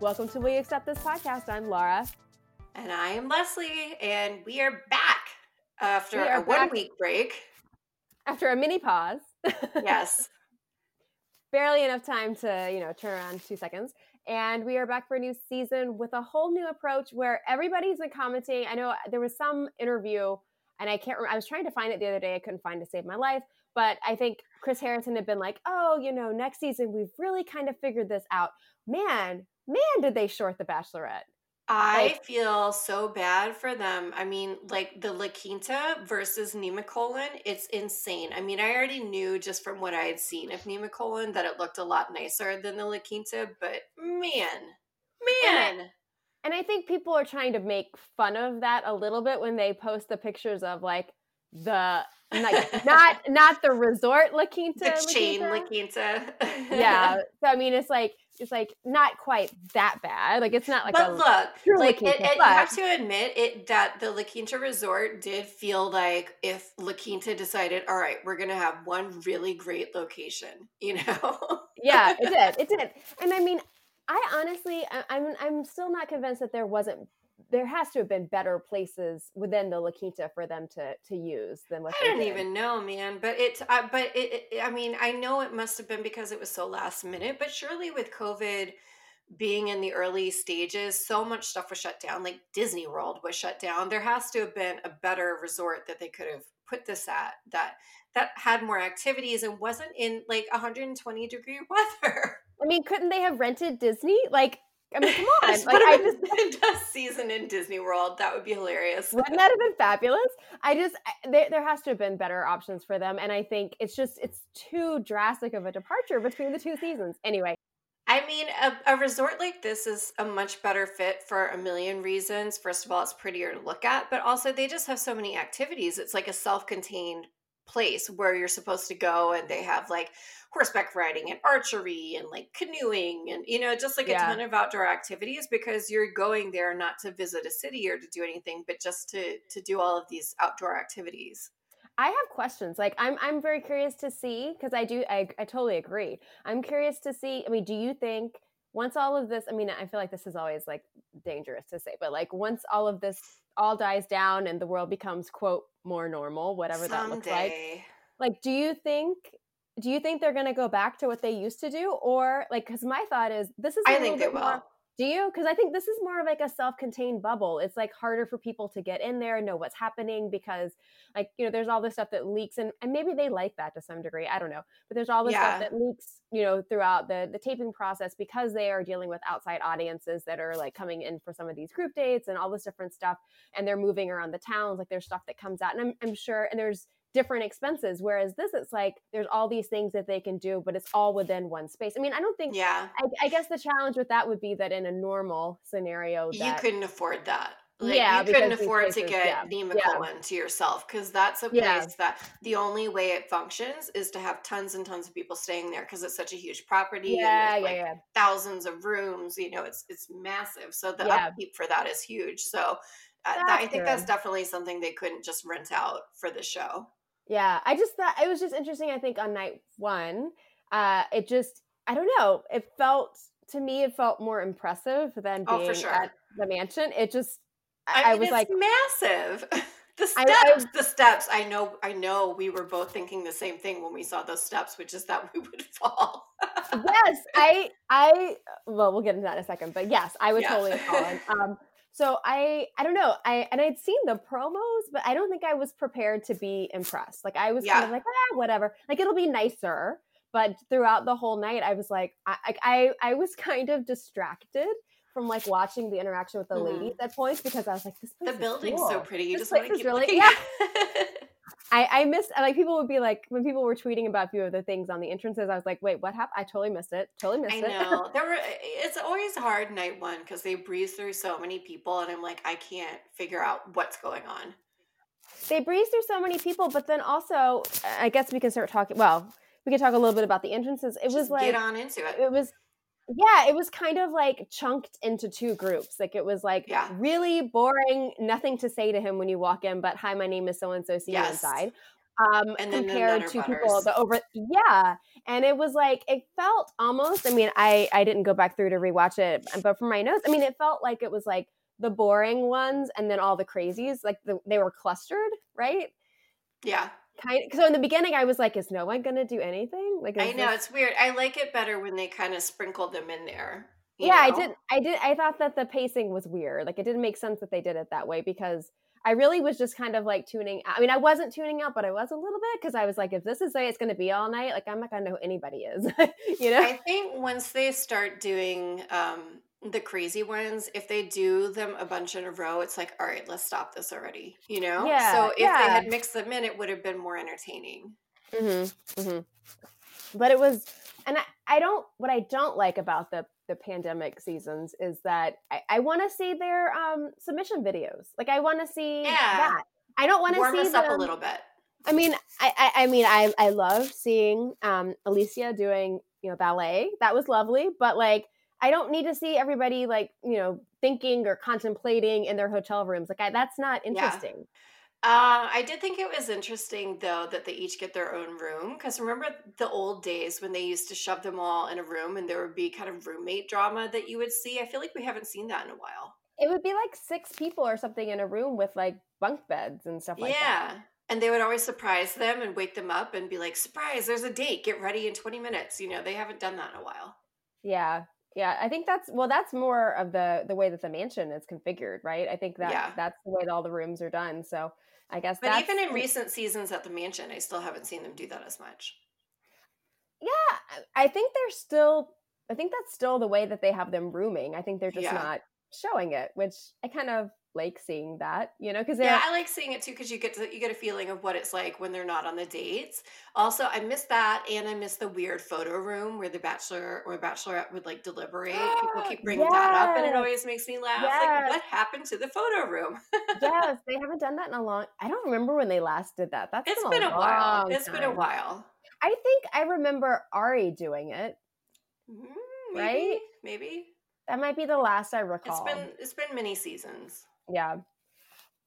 Welcome to We Accept This podcast. I'm Laura. And I am Leslie, and we are back after are a one week break. After a mini pause, Yes. barely enough time to, you know, turn around two seconds. And we are back for a new season with a whole new approach where everybody's been commenting. I know there was some interview, and I can't remember. I was trying to find it the other day. I couldn't find it to save my life. But I think Chris Harrison had been like, oh, you know, next season we've really kind of figured this out. Man, man, did they short The Bachelorette. I Like- feel so bad for them. I mean, like the La Quinta versus Nemacolin, it's insane. I mean, I already knew just from what I had seen of Nemacolin that it looked a lot nicer than the La Quinta, but man, man. And I think people are trying to make fun of that a little bit when they post the pictures of like the like, not not the resort La Quinta, the La chain Quinta. La Quinta. yeah. So I mean, it's like it's like not quite that bad. Like it's not like but a look, like it, it, you have to admit it that the La Quinta Resort did feel like if La Quinta decided, all right, we're gonna have one really great location, you know? yeah, it did. It did. And I mean, I honestly, I, I'm I'm still not convinced that there wasn't. There has to have been better places within the La Quinta for them to to use than what I don't did. even know, man. But it, uh, but it, it, I mean, I know it must have been because it was so last minute. But surely with COVID being in the early stages, so much stuff was shut down. Like Disney World was shut down. There has to have been a better resort that they could have put this at that that had more activities and wasn't in like 120 degree weather. I mean, couldn't they have rented Disney? Like, I mean, come on. This Like, I just a season in Disney World. That would be hilarious. wouldn't that have been fabulous? I just there there has to have been better options for them, and I think it's just it's too drastic of a departure between the two seasons. Anyway, I mean, a, a resort like this is a much better fit for a million reasons. First of all, it's prettier to look at, but also they just have so many activities. It's like a self contained place where you're supposed to go, and they have like horseback riding and archery and like canoeing and, you know, just like Yeah. a ton of outdoor activities because you're going there not to visit a city or to do anything, but just to, to do all of these outdoor activities. I have questions. Like, I'm I'm very curious to see because I do I I totally agree. I'm curious to see. I mean, do you think once all of this? I mean, I feel like this is always like dangerous to say, but like once all of this all dies down and the world becomes quote more normal, whatever that looks like. Like do you think do you think they're going to go back to what they used to do or like because my thought is this is I think they bit more- will. do you because i think this is more of like a self-contained bubble it's like harder for people to get in there and know what's happening because like you know there's all this stuff that leaks and, and maybe they like that to some degree i don't know but there's all this Yeah. stuff that leaks you know throughout the the taping process because they are dealing with outside audiences that are like coming in for some of these group dates and all this different stuff and they're moving around the towns like there's stuff that comes out and i'm, I'm sure and there's different expenses whereas this it's like there's all these things that they can do but it's all within one space i mean i don't think Yeah. I, I guess the challenge with that would be that in a normal scenario you couldn't afford that. Like, Yeah, you couldn't afford to places- get yeah, Nima yeah. To yourself because that's a place Yeah. that the only way it functions is to have tons and tons of people staying there because it's such a huge property yeah and yeah like yeah thousands of rooms. You know, it's it's massive. So the upkeep for that is huge. So uh, th- I think that's definitely something they couldn't just rent out for the show. Yeah, I just thought it was just interesting. I think on night one, uh, it just I don't know. It felt to me it felt more impressive than Oh, being for sure. at the mansion. It just I, I, I mean, was it's like, massive. The steps, I- the steps. I know, I know. We were both thinking the same thing when we saw those steps, which is that we would fall. yes, I I well we'll get into that in a second, but yes, I would Yeah. totally fallen. Um, so I I don't know. I and I'd seen the promos, but I don't think I was prepared to be impressed. Like I was kind of like ah whatever. Like it'll be nicer. But throughout the whole night, I was like, I I, I was kind of distracted from like watching the interaction with the Mhm. ladies at points because I was like, this the building's so pretty. You This just want to keep really- looking. yeah. I, I missed like people would be like when people were tweeting about a few of the things on the entrances. I was like, wait, what happened? I totally missed it. Totally missed I it. I know there were. It's always hard night one because they breeze through so many people, and I'm like, I can't figure out what's going on. they breeze through so many people, but then also, I guess we can start talking. Well, we can talk a little bit about the entrances. It was Just like get on into it. it was yeah it was kind of like chunked into two groups like it was like Yeah. really boring nothing to say to him when you walk in but hi my name is so and so see you Yes. inside um, compared to people the over yeah and it was like it felt almost i mean i i didn't go back through to rewatch it but from my notes i mean it felt like it was like the boring ones and then all the crazies like the, they were clustered right yeah kind of, so in the beginning i was like is no one gonna do anything? Like i know this... it's weird. I like it better when they kind of sprinkle them in there yeah know? i did i did i thought that the pacing was weird. Like it didn't make sense that they did it that way because i really was just kind of like tuning i mean i wasn't tuning out but i was a little bit because i was like if this is the way it's going to be all night like i'm not going to know who anybody is you know? I think once they start doing um the crazy ones, if they do them a bunch in a row, it's like, all right, let's stop this already. You know? Yeah. So if yeah. they had mixed them in, it would have been more entertaining. Mm-hmm. Mm-hmm. But it was, and I, I don't, what I don't like about the the pandemic seasons is that I, I want to see their um submission videos. Like I want to see yeah. that. I don't want to see us them, up a little bit. I mean, I, I, I mean, I, I love seeing um, Alicia doing, you know, ballet. That was lovely. But like, I don't need to see everybody like, you know, thinking or contemplating in their hotel rooms. Like I, that's not interesting. Yeah. Uh, I did think it was interesting though that they each get their own room because remember the old days when they used to shove them all in a room and there would be kind of roommate drama that you would see. I feel like we haven't seen that in a while. It would be like six people or something in a room with like bunk beds and stuff like yeah. that. Yeah. And they would always surprise them and wake them up and be like, surprise, there's a date. Get ready in 20 minutes. You know, they haven't done that in a while. Yeah yeah i think that's well that's more of the the way that the mansion is configured right i think that yeah. that's the way that all the rooms are done so i guess but even in recent seasons at the mansion i still haven't seen them do that as much yeah i think they're still i think that's still the way that they have them rooming i think they're just yeah. not showing it which i kind of like seeing that, you know, because yeah, I like seeing it too because you get to you get a feeling of what it's like when they're not on the dates. Also, I miss that, and I miss the weird photo room where the bachelor or bachelorette would like deliberate. People keep bringing yes. that up, and it always makes me laugh. Yes. Like, what happened to the photo room? yes, they haven't done that in a long. I don't remember when they last did that. That's it's been, been a, while. It's been a while. I think I remember Ari doing it. Mm, maybe, right? Maybe that might be the last I recall. It's been it's been many seasons. Yeah.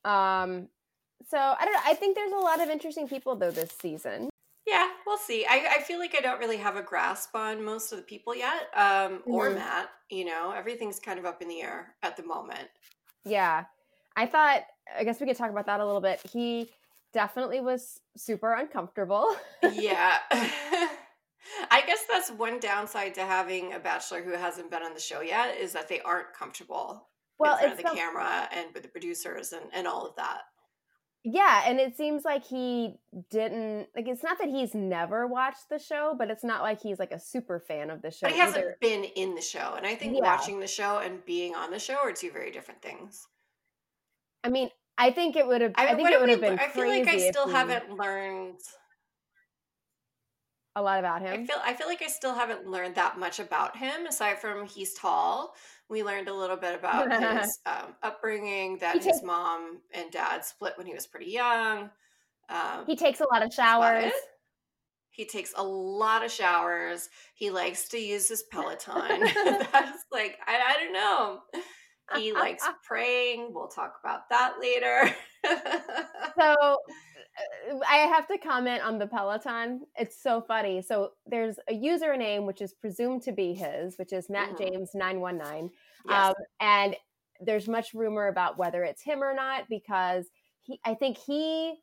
Um, so I don't know. I think there's a lot of interesting people though this season. Yeah, we'll see. I, I feel like I don't really have a grasp on most of the people yet, um, or mm-hmm. Matt. You know, everything's kind of up in the air at the moment. Yeah, I thought. I guess we could talk about that a little bit. He definitely was super uncomfortable. yeah. I guess that's one downside to having a bachelor who hasn't been on the show yet is that they aren't comfortable well, in front of the so, camera and with the producers and, and all of that. Yeah, and it seems like he didn't like it's not that he's never watched the show, but it's not like he's like a super fan of the show. But he hasn't either. been in the show. And I think yeah. watching the show and being on the show are two very different things. I mean, I think it would have I, I think it would have been I feel like I still haven't learned a lot about him. I feel I feel like I still haven't learned that much about him aside from he's tall we learned a little bit about his um, upbringing that his takes, mom and dad split when he was pretty young um, he takes a lot of showers. He takes a lot of showers. He likes to use his peloton. That's like I, I don't know. He likes praying. We'll talk about that later. So I have to comment on the Peloton. It's so funny. So there's a username which is presumed to be his, which is Matt mm-hmm. James nine one nine, um, and there's much rumor about whether it's him or not because he, I think he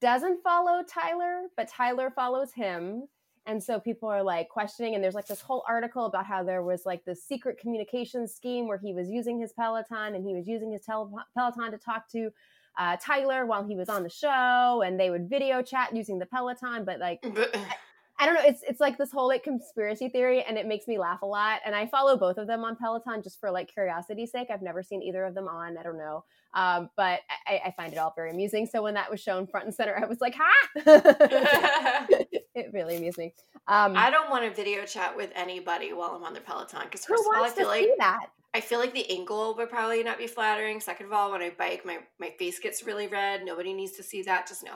doesn't follow Tyler, but Tyler follows him. And so people are like questioning, and there's like this whole article about how there was like this secret communication scheme where he was using his Peloton and he was using his tele- Peloton to talk to uh, Tyler while he was on the show, and they would video chat using the Peloton. But like, I, I, don't know, it's it's like this whole like conspiracy theory, and it makes me laugh a lot. And I follow both of them on Peloton just for like curiosity's sake. I've never seen either of them on. I don't know, um, but I, I, find it all very amusing. So when that was shown front and center, I was like, "Ha!" it really amused me. Um, I don't want to video chat with anybody while I'm on the Peloton because first of all, I feel like that. I feel like the angle would probably not be flattering. Second of all, when I bike, my my face gets really red. Nobody needs to see that. Just no.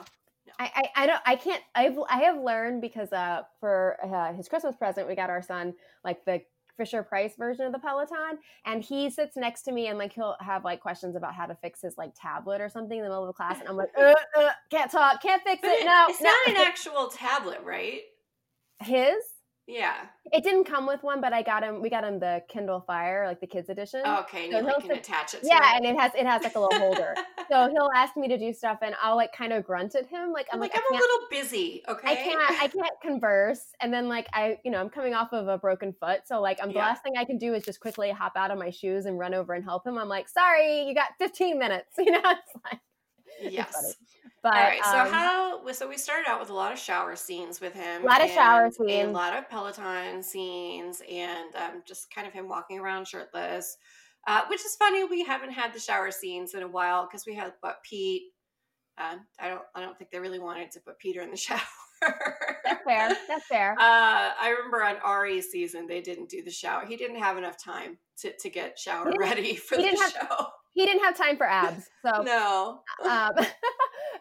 no. I, I, I don't I can't I've I have learned because uh for uh, his Christmas present we got our son like the Fisher Price version of the Peloton, and he sits next to me and like he'll have like questions about how to fix his like tablet or something in the middle of the class, and I'm like, uh, uh, can't talk, can't fix But it- No, it's no. not an actual tablet, right? His. Yeah. It didn't come with one, but I got him. We got him the Kindle Fire, like the kids edition. Okay, and So like, can attach it to yeah, it. and it has it has like a little holder. So he'll ask me to do stuff, and I'll like kind of grunt at him, like I'm like, like, I'm a little busy, okay? I can't, I can't converse. And then like I, you know, I'm coming off of a broken foot, so like I'm the Yeah. last thing I can do is just quickly hop out of my shoes and run over and help him. I'm like, sorry, you got 15 minutes. You know, it's like, yes. But All right. So um, how? So we started out with a lot of shower scenes with him. A lot of shower and A lot of Peloton scenes, and um, just kind of him walking around shirtless, uh, which is funny. We haven't had the shower scenes in a while because we had what Pete. Uh, I don't. I don't think they really wanted to put Peter in the shower. that's fair. That's fair. Uh, I remember on Ari's season they didn't do the shower. He didn't have enough time to, to get shower ready for he the didn't have- show. he didn't have time for abs, so No, um,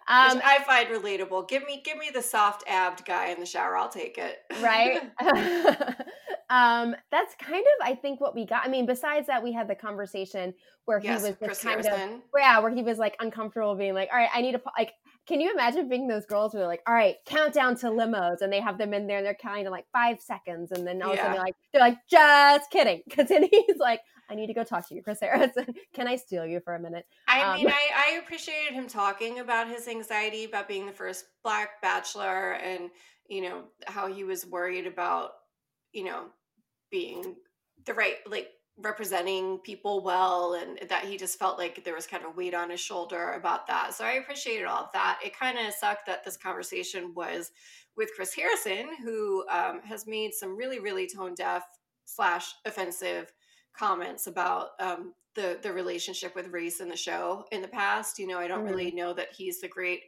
um, I find relatable. Give me give me the soft abbed guy in the shower. I'll take it. right um that's kind of i think what we got i mean besides that we had the conversation where he yes, was Chris just kind of yeah where he was like uncomfortable being like all right i need to like can you imagine being those girls who are like all right countdown to limos and they have them in there and they're counting to like five seconds and then all of a sudden they're like they're like just kidding because then he's like i need to go talk to you chris harrison can i steal you for a minute I um, mean, I, I appreciated him talking about his anxiety about being the first black bachelor and, you know, how he was worried about, you know, being the right, like representing people well and that he just felt like there was kind of weight on his shoulder about that. So I appreciated all of that. It kind of sucked that this conversation was with Chris Harrison, who um, has made some really, really tone deaf slash offensive comments about um, the the relationship with race in the show in the past. You know, I don't Mhm. really know that he's the great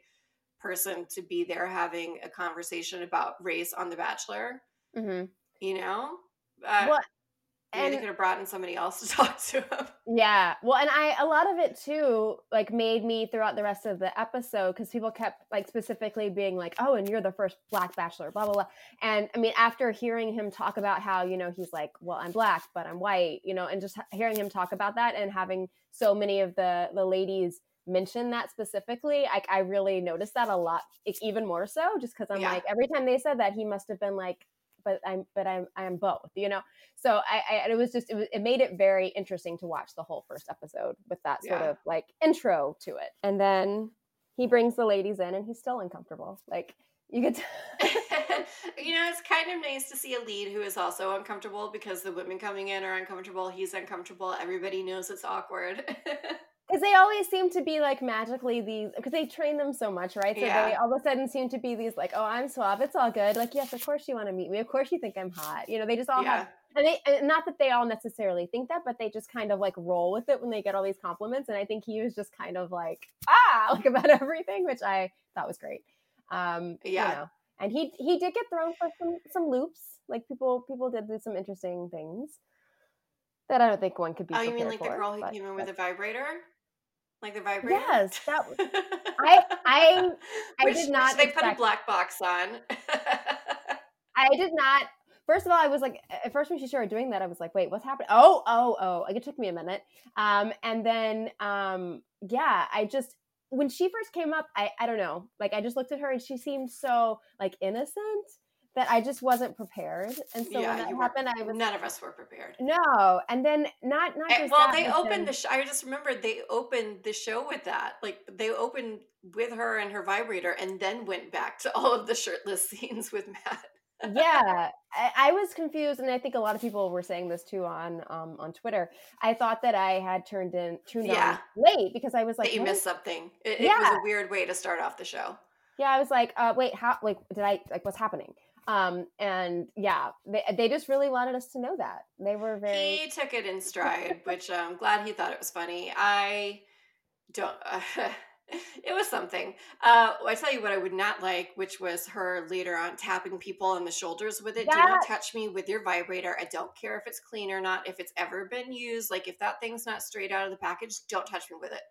person to be there having a conversation about race on The Bachelor. hmm You know, uh, well maybe they could have brought in somebody else to talk to him. Yeah. Well, and I a lot of it too like made me throughout the rest of the episode because people kept like specifically being like, "Oh, and you're the first black bachelor," blah blah blah. And I mean, after hearing him talk about how you know he's like, "Well, I'm black, but I'm white," you know, and just hearing him talk about that and having so many of the the ladies mention that specifically, I, I really noticed that a lot, like, even more so, just because I'm Yeah. like, every time they said that, he must have been like, but I'm but I'm I'm both, you know. So I, I it was just it, was, it made it very interesting to watch the whole first episode with that sort Yeah. of like intro to it, and then he brings the ladies in, and he's still uncomfortable. Like you could, t- you know, it's kind of nice to see a lead who is also uncomfortable because the women coming in are uncomfortable. He's uncomfortable. Everybody knows it's awkward. because they always seem to be like magically these because they train them so much, right? So they all of a sudden seem to be these like, oh, I'm suave, it's all good. Like yes, of course you want to meet me, of course you think I'm hot. You know, they just all yeah. have and they and not that they all necessarily think that but they just kind of like roll with it when they get all these compliments and i think he was just kind of like ah like about everything which i thought was great um Yeah. you know and he he did get thrown for some some loops like people people did do some interesting things that i don't think one could be Oh, you mean like the girl who but- came in with a vibrator? Like the vibrator? yes that I- I- I Which- did not They put a black box on. I did not. First of all, I was like, at first when she started doing that, I was like, wait, what's happening? Oh, oh, oh. Like it took me a minute. Um, and then, um, yeah, I just when she first came up, I, I don't know, like I just looked at her and she seemed so like innocent that I just wasn't prepared. And so Yeah, when that you were- happened, I was None of us were prepared. no. And then not not just well, that, they opened then- the show. I just remembered they opened the show with that. Like they opened with her and her vibrator, and then went back to all of the shirtless scenes with Matt. yeah I, I was confused and i think a lot of people were saying this too on um on twitter i thought that i had turned in tuned Yeah. on late because i was like that you missed something. It, it was a weird way to start off the show. Yeah i was like uh wait how like did i like what's happening um and yeah they, they just really wanted us to know that they were very He took it in stride, which I'm glad he thought it was funny. I don't. it was something. Uh, I tell you what, I would not like, which was her later on tapping people on the shoulders with it. Do not touch me with your vibrator. I don't care if it's clean or not. If it's ever been used, like if that thing's not straight out of the package, don't touch me with it.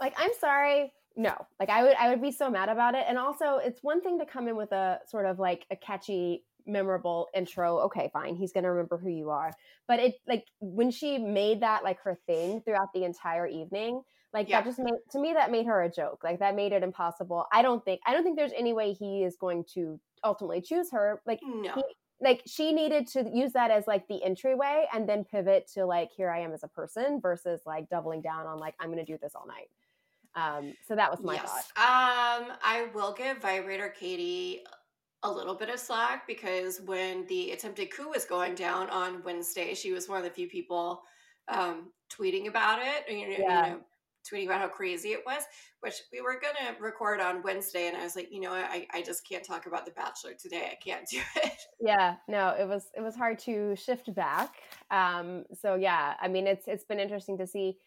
like i'm sorry no like i would i would be so mad about it and also it's one thing to come in with a sort of like a catchy memorable intro okay fine he's gonna remember who you are but it like when she made that like her thing throughout the entire evening Like Yeah. that just made to me that made her a joke. Like that made it impossible. I don't think I don't think there's any way he is going to ultimately choose her. Like No. he- like she needed to use that as like the entryway and then pivot to like here I am as a person versus like doubling down on like I'm going to do this all night. Um so that was my thought. Um, I will give Vibrator Katie a little bit of slack because when the attempted coup was going down on Wednesday, she was one of the few people um, tweeting about it. You know, Yeah. you know, tweeting about how crazy it was. Which we were gonna record on Wednesday, and I was like, you know I, I just can't talk about The Bachelor today. I can't do it. Yeah, no, it was it was hard to shift back. Um so yeah, I mean it's it's been interesting to see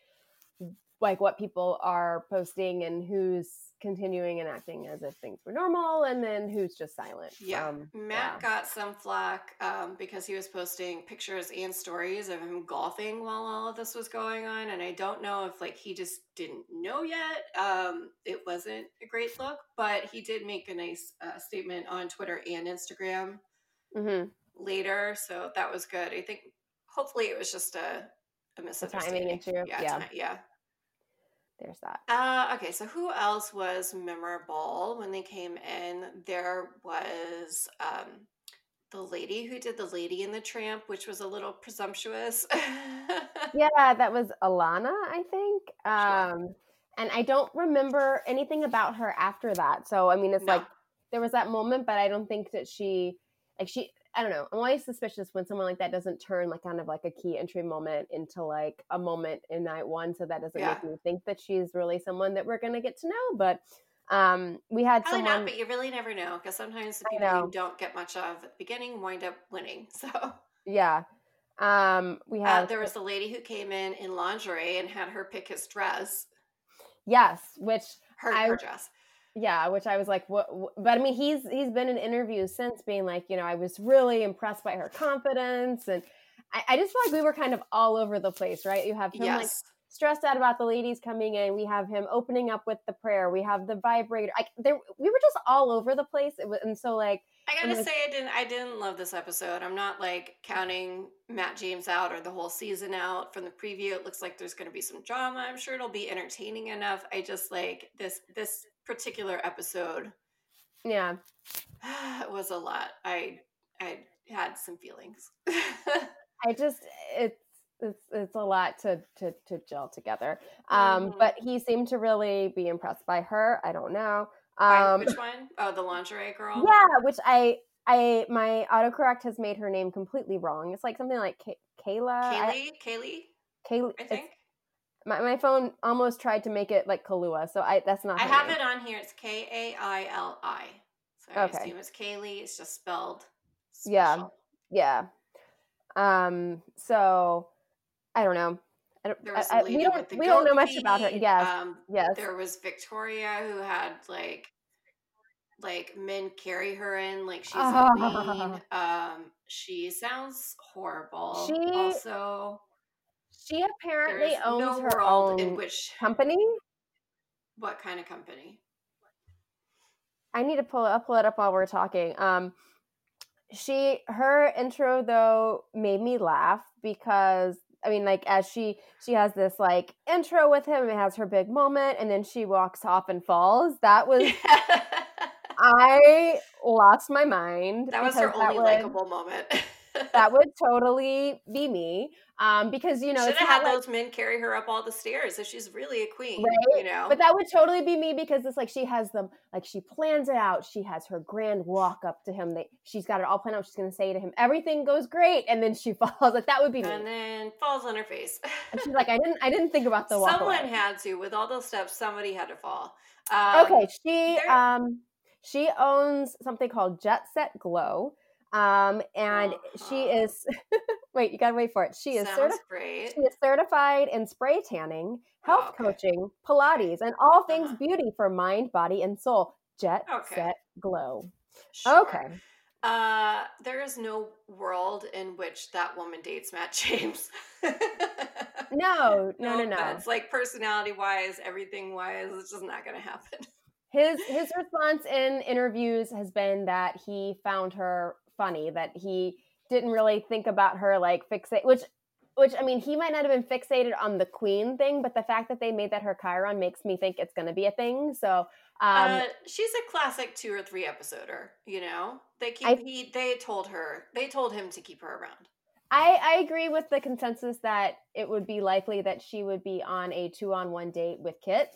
like what people are posting and who's continuing and acting as if things were normal and then who's just silent. Yeah. Um, Matt yeah. got some flack um, because he was posting pictures and stories of him golfing while all of this was going on, and I don't know if like he just didn't know yet. Um, it wasn't a great look, but he did make a nice uh, statement on Twitter and Instagram Mhm. later, so that was good. I think hopefully it was just a a misunderstanding. issue, Yeah, yeah. yeah. There's that. Uh, okay, so who else was memorable when they came in? There was um, the lady who did the Lady and the Tramp, which was a little presumptuous. Yeah, that was Alana, I think. Um and I don't remember anything about her after that. So I mean it's No. like there was that moment, but I don't think that she like she I don't know. I'm always suspicious when someone like that doesn't turn like kind of like a key entry moment into like a moment in night one. So that doesn't Yeah. make me think that she's really someone that we're gonna get to know. But um we had Probably someone not, but you really never know because sometimes the people you don't get much of at the beginning wind up winning. So uh, yeah. Um we had there was a lady who came in in lingerie and had her pick his dress, yes, which her, I- her dress. Yeah, which I was like, what, what? But I mean, he's he's been in interviews since being like, you know, I was really impressed by her confidence, and I, I just feel like we were kind of all over the place, right? You have him like stressed out about the ladies coming in. We have him opening up with the prayer. We have the vibrator. I, there, we were just all over the place, it was, and so like, I gotta say, I didn't. I didn't love this episode. I'm not like counting Matt James out or the whole season out from the preview. It looks like there's going to be some drama. I'm sure it'll be entertaining enough. I just like this this particular episode yeah, it was a lot. I I had some feelings. I just it's it's it's a lot to to to gel together. Um, Mhm. but he seemed to really be impressed by her. I don't know. By Um, which one? Oh, the lingerie girl. Yeah, which I I my autocorrect has made her name completely wrong. It's like something like Kay- Kayla. I- Kaylee. Kaylee. Kaylee. I think my my phone almost tried to make it like Kahlua, so I that's not. I have name. it on here. It's K A I L I. So I Okay. assume it's Kaylee. It's just spelled. Yeah. special. Yeah. Um. So I don't know. I don't. I, was a I- lady we don't. We don't know much about her. Yes. Um, yes. there was Victoria who had like like men carry her in like she's queen. Um, she sounds horrible. She- also She apparently there's owns no her own in which company. what kind of company? I need to pull it. I'll pull it up while we're talking. Um, she her intro though made me laugh because I mean, like as she she has this like intro with him, it has her big moment, and then she walks off and falls. That was I lost my mind. that was her only likable moment. That would totally be me. Um, because you know, Should it's have had like, those men carry her up all the stairs if she's really a queen. Right? You know. But that would totally be me because it's like she has them, like she plans it out. She has her grand walk up to him. That she's got it all planned out. She's going to say to him, "Everything goes great," and then she falls. Like that would be me. and then falls on her face. And she's like, "I didn't, I didn't think about the walk Someone away." had to. With all those steps, somebody had to fall. Um, okay, she there- um she owns something called Jet Set Glow, um, and she Uh-huh. is. wait, you gotta wait for it. She is great. She is certified in spray tanning, health Oh, okay. coaching, Pilates, and all things Uh-huh. beauty for mind, body, and soul. Jet Okay. Set Glow. Sure. Okay. Uh, there is no world in which that woman dates Matt James. No, no, no, No no. offense. Like personality wise, everything wise, it's just not going to happen. His his response in interviews has been that he found her funny, that he didn't really think about her like fixate, which which I mean, he might not have been fixated on the queen thing, but the fact that they made that her Chiron makes me think it's going to be a thing. So, um, uh, she's a classic two or three episoder. You know, they keep I, he they told her they told him to keep her around. I I agree with the consensus that it would be likely that she would be on a two on one date with Kit.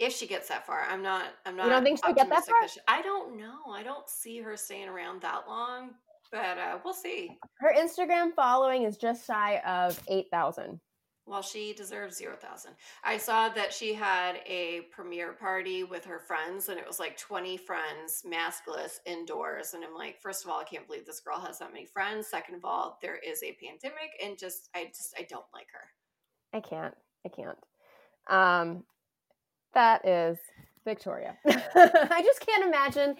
If she gets that far, I'm not. I'm not. You don't think she'll get that far? That she, I don't know. I don't see her staying around that long but uh, we'll see. Her Instagram following is just shy of 8,000. Well, she deserves 0,000. I saw that she had a premiere party with her friends, and it was like 20 friends, maskless, indoors. And I'm like, first of all, I can't believe this girl has that many friends. Second of all, there is a pandemic, and just, I just, I don't like her. I can't. I can't. Um, that is Victoria. I just can't imagine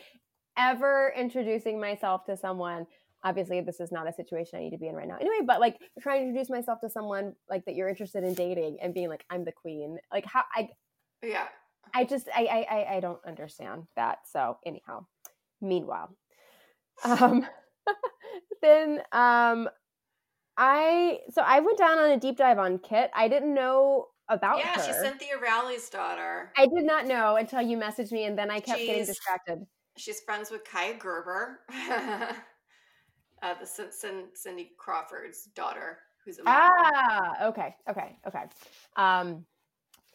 ever introducing myself to someone obviously this is not a situation I need to be in right now. Anyway, but like trying to introduce myself to someone like that you're interested in dating and being like, I'm the queen. Like how I Yeah. I just I I I don't understand that. So anyhow. Meanwhile. Um then um I so I went down on a deep dive on Kit. I didn't know about yeah, her. Yeah, she's Cynthia Rowley's daughter. I did not know until you messaged me, and then I kept she's, getting distracted. She's friends with Kaia Gerber, uh, the C- C- Cindy Crawford's daughter, who's a ah okay, okay, okay. Um,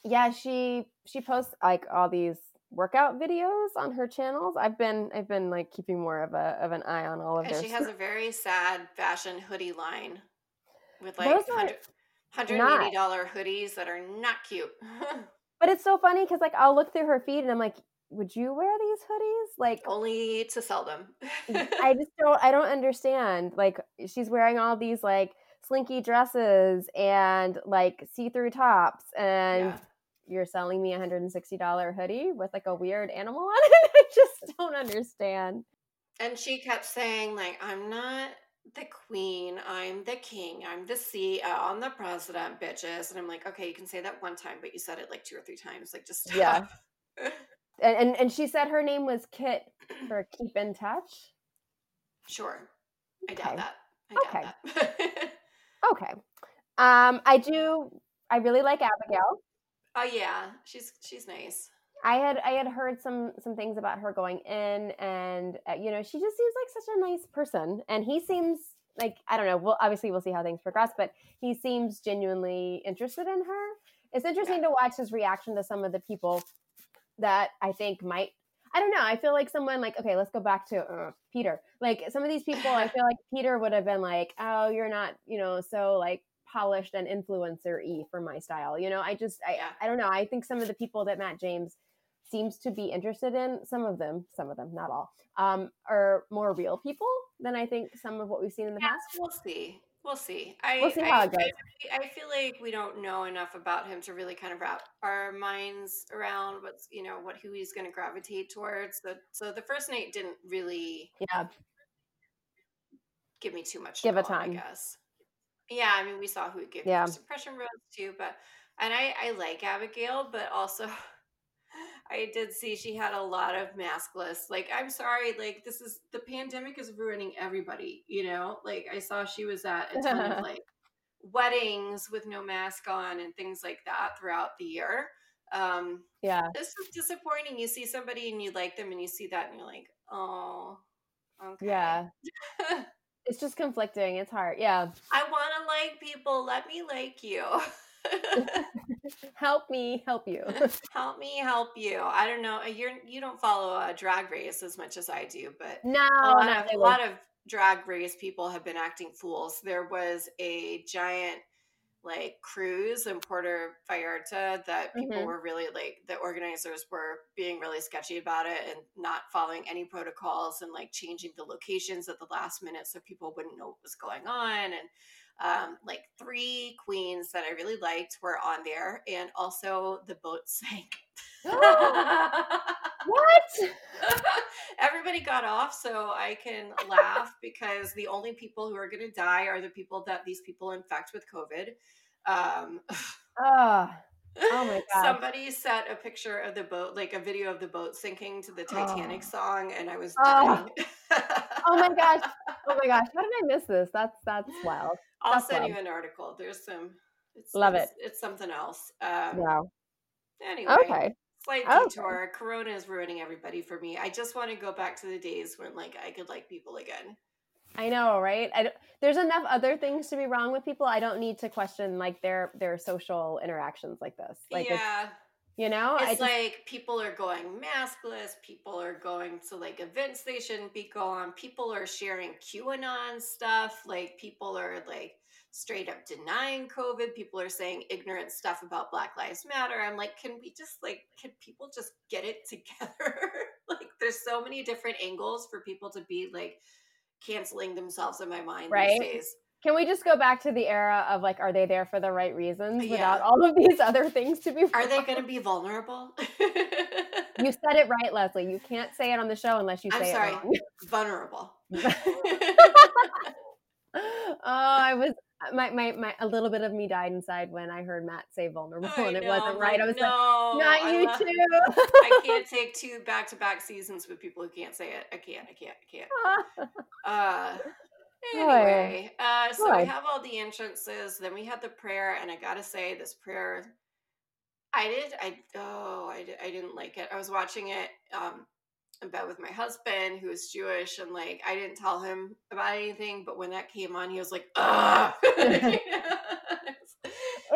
yeah, she she posts like all these workout videos on her channels. I've been I've been like keeping more of a of an eye on all of and. She has a very sad fashion hoodie line with like are... $180 hoodies that are not cute. but it's so funny because like I'll look through her feed and I'm like, would you wear these hoodies? Like only to sell them. I just don't I don't understand. Like she's wearing all these like slinky dresses and like see-through tops and yeah. you're selling me a $160 hoodie with like a weird animal on it. I just don't understand. And she kept saying like I'm not the queen, I'm the king, I'm the CEO, I'm the president, bitches. And I'm like, okay, you can say that one time, but you said it like two or three times. Like just stop. Yeah. And, and and she said her name was Kit for keep in touch. Sure, I okay. doubt that. I okay. Doubt that. okay. Um, I do. I really like Abigail. Oh yeah, she's she's nice. I had I had heard some some things about her going in, and uh, you know, she just seems like such a nice person, and he seems like I don't know. Well, obviously we'll see how things progress, but he seems genuinely interested in her. It's interesting yeah. to watch his reaction to some of the people that I think might I don't know. I feel like someone like okay, let's go back to uh, Peter. Like some of these people, I feel like Peter would have been like, "Oh, you're not, you know, so like polished and influencer e for my style." You know, I just I yeah. I don't know. I think some of the people that Matt James seems to be interested in, some of them, some of them, not all, um, are more real people than I think some of what we've seen in the yeah, past. We'll see. We'll see. I, we'll see how I, it goes. I, I, feel like we don't know enough about him to really kind of wrap our minds around what's you know what who he's going to gravitate towards. So, so the first night didn't really yeah give me too much. Give a time, I guess. Yeah, I mean, we saw who gave yeah. first impression rose too, but and I I like Abigail, but also I did see she had a lot of maskless. Like, I'm sorry, like this is the pandemic is ruining everybody, you know? Like I saw she was at a ton of like weddings with no mask on and things like that throughout the year. Um yeah. This is disappointing. You see somebody and you like them and you see that and you're like, oh okay. Yeah. it's just conflicting. It's hard. Yeah. I wanna like people. Let me like you. help me help you. Help me help you. I don't know you're you don't follow a drag race as much as i do but no a lot, of, a lot of drag race people have been acting fools. There was a giant like cruise in Puerto Vallarta that people mm-hmm. were really like the organizers were being really sketchy about it and not following any protocols and like changing the locations at the last minute so people wouldn't know what was going on and um, like three queens that I really liked were on there, and also the boat sank. what? Everybody got off, so I can laugh because the only people who are going to die are the people that these people infect with COVID. Um, oh. Oh my god! Somebody set a picture of the boat, like a video of the boat sinking to the Titanic oh. song, and I was. Oh. oh my gosh! Oh my gosh! How did I miss this? That's that's wild. I'll send you an article. There's some. It's, Love it's, it. It's something else. Um, wow. Anyway. Okay. Slight detour. Okay. Corona is ruining everybody for me. I just want to go back to the days when like I could like people again. I know, right? I there's enough other things to be wrong with people. I don't need to question like their their social interactions like this. Like, yeah, you know, it's just, like people are going maskless. People are going to like events they shouldn't be going. People are sharing QAnon stuff. Like people are like straight up denying COVID. People are saying ignorant stuff about Black Lives Matter. I'm like, can we just like, can people just get it together? like, there's so many different angles for people to be like canceling themselves in my mind right? these days. Can we just go back to the era of like, are they there for the right reasons yeah. without all of these other things to be? Wrong? Are they going to be vulnerable? you said it right, Leslie. You can't say it on the show unless you say I'm sorry, it wrong. vulnerable. oh, I was my, my my a little bit of me died inside when I heard Matt say vulnerable I and it know, wasn't right. I was no, like, not you love, too. I can't take two back to back seasons with people who can't say it. I can't. I can't. I can't. uh, anyway, uh, so Boy. we have all the entrances. Then we had the prayer, and I gotta say, this prayer, I did. I oh, I I didn't like it. I was watching it. Um, in bed with my husband who is Jewish and like I didn't tell him about anything, but when that came on, he was like, Ugh.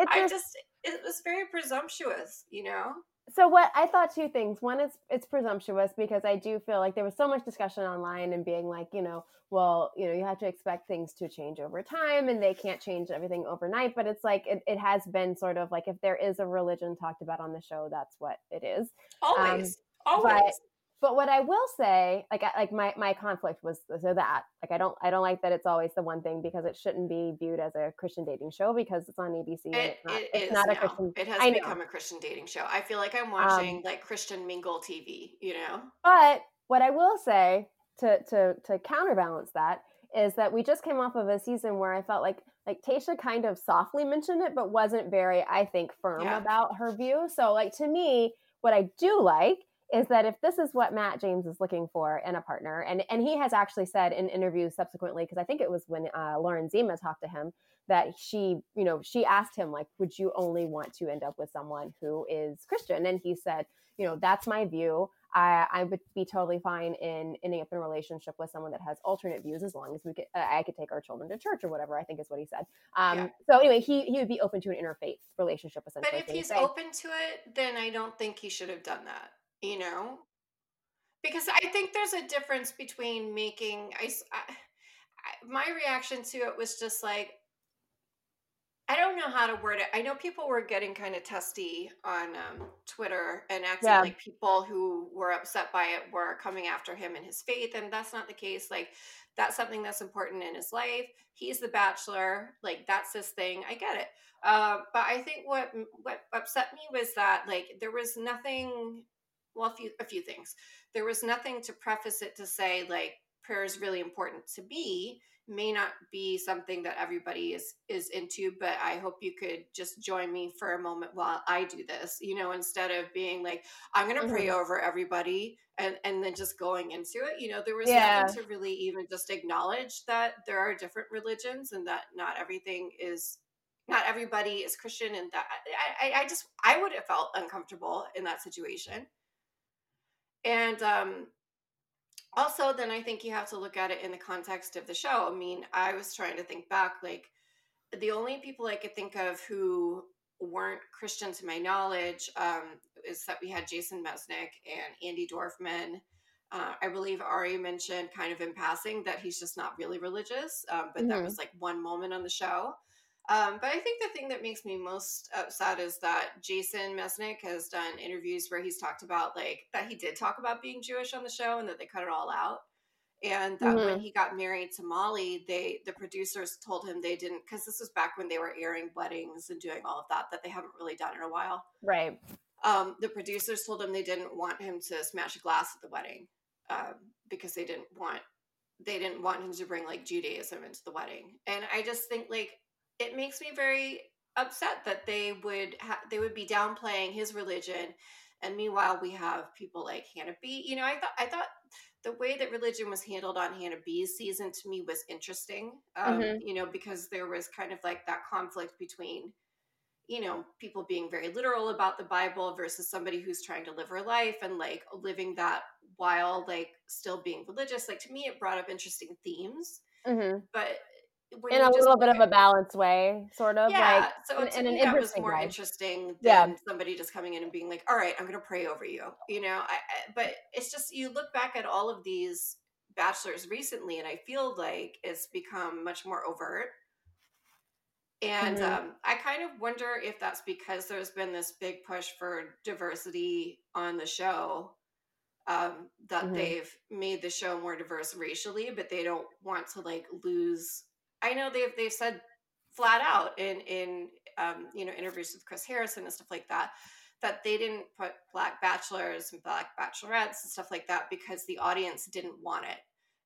I just it was very presumptuous, you know? So what I thought two things. One is it's presumptuous because I do feel like there was so much discussion online and being like, you know, well, you know, you have to expect things to change over time and they can't change everything overnight. But it's like it, it has been sort of like if there is a religion talked about on the show, that's what it is. Always. Um, Always. But what I will say, like like my my conflict was so that like I don't I don't like that it's always the one thing because it shouldn't be viewed as a Christian dating show because it's on ABC. It, it's not, it it's not a Christian. It has become a Christian dating show. I feel like I'm um watching um, like Christian mingle TV. You know. But what I will say to to to counterbalance that is that we just came off of a season where I felt like like Tayshia kind of softly mentioned it, but wasn't very I think firm yeah. about her view. So like to me, what I do like is that if this is what Matt James is looking for in a partner, and and he has actually said in interviews subsequently, because I think it was when uh, Lauren Zima talked to him that she, you know, she asked him like, would you only want to end up with someone who is Christian? And he said, you know, that's my view. I, I would be totally fine in ending up in a relationship with someone that has alternate views as long as we could uh, I could take our children to church or whatever I think is what he said. Um, yeah. So anyway, he he would be open to an interfaith relationship essentially. But if he's open to it, then I don't think he should have done that you know? Because i think there's a difference between making I, I, my reaction to it was just like i don't know how to word it. I know people were getting kind of testy on um, twitter and acting yeah. like people who were upset by it were coming after him and his faith and that's not the case. Like that's something that's important in his life. He's the bachelor. Like that's his thing. I get it. Uh, but i think what what upset me was that like there was nothing well a few a few things there was nothing to preface it to say like prayer is really important to me may not be something that everybody is is into but i hope you could just join me for a moment while i do this you know instead of being like i'm going to mm-hmm. pray over everybody and and then just going into it you know there was yeah. nothing to really even just acknowledge that there are different religions and that not everything is not everybody is christian and that i i, I just i would have felt uncomfortable in that situation and um, also, then I think you have to look at it in the context of the show. I mean, I was trying to think back, like, the only people I could think of who weren't Christian to my knowledge um, is that we had Jason Mesnick and Andi Dorfman. Uh, I believe Ari mentioned kind of in passing that he's just not really religious, um, but mm-hmm. that was like one moment on the show. Um, but I think the thing that makes me most upset is that Jason Mesnick has done interviews where he's talked about like that he did talk about being Jewish on the show and that they cut it all out. And that mm-hmm. when he got married to Molly, they the producers told him they didn't because this was back when they were airing weddings and doing all of that that they haven't really done in a while. Right. Um, the producers told him they didn't want him to smash a glass at the wedding um, because they didn't want they didn't want him to bring like Judaism into the wedding. And I just think like it makes me very upset that they would ha- they would be downplaying his religion And meanwhile, we have people like Hannah B. You know, I thought I thought the way that religion was handled on Hannah B's season to me was interesting. Um, mm-hmm. You know, because there was kind of like that conflict between, you know, people being very literal about the Bible versus somebody who's trying to live her life and like living that while like still being religious. Like to me, it brought up interesting themes. Mm-hmm. But in a little bit of a balanced way, sort of. Yeah. Like, so in, in an that was more way. interesting than yeah. somebody just coming in and being like, "All right, I'm going to pray over you." You know, I, I, but it's just you look back at all of these bachelors recently, and I feel like it's become much more overt. And mm-hmm. um, I kind of wonder if that's because there's been this big push for diversity on the show. Um, that mm-hmm. they've made the show more diverse racially, but they don't want to like lose I know they've they've said flat out in in um, you know interviews with Chris Harrison and stuff like that that they didn't put black bachelors and black bachelorettes and stuff like that because the audience didn't want it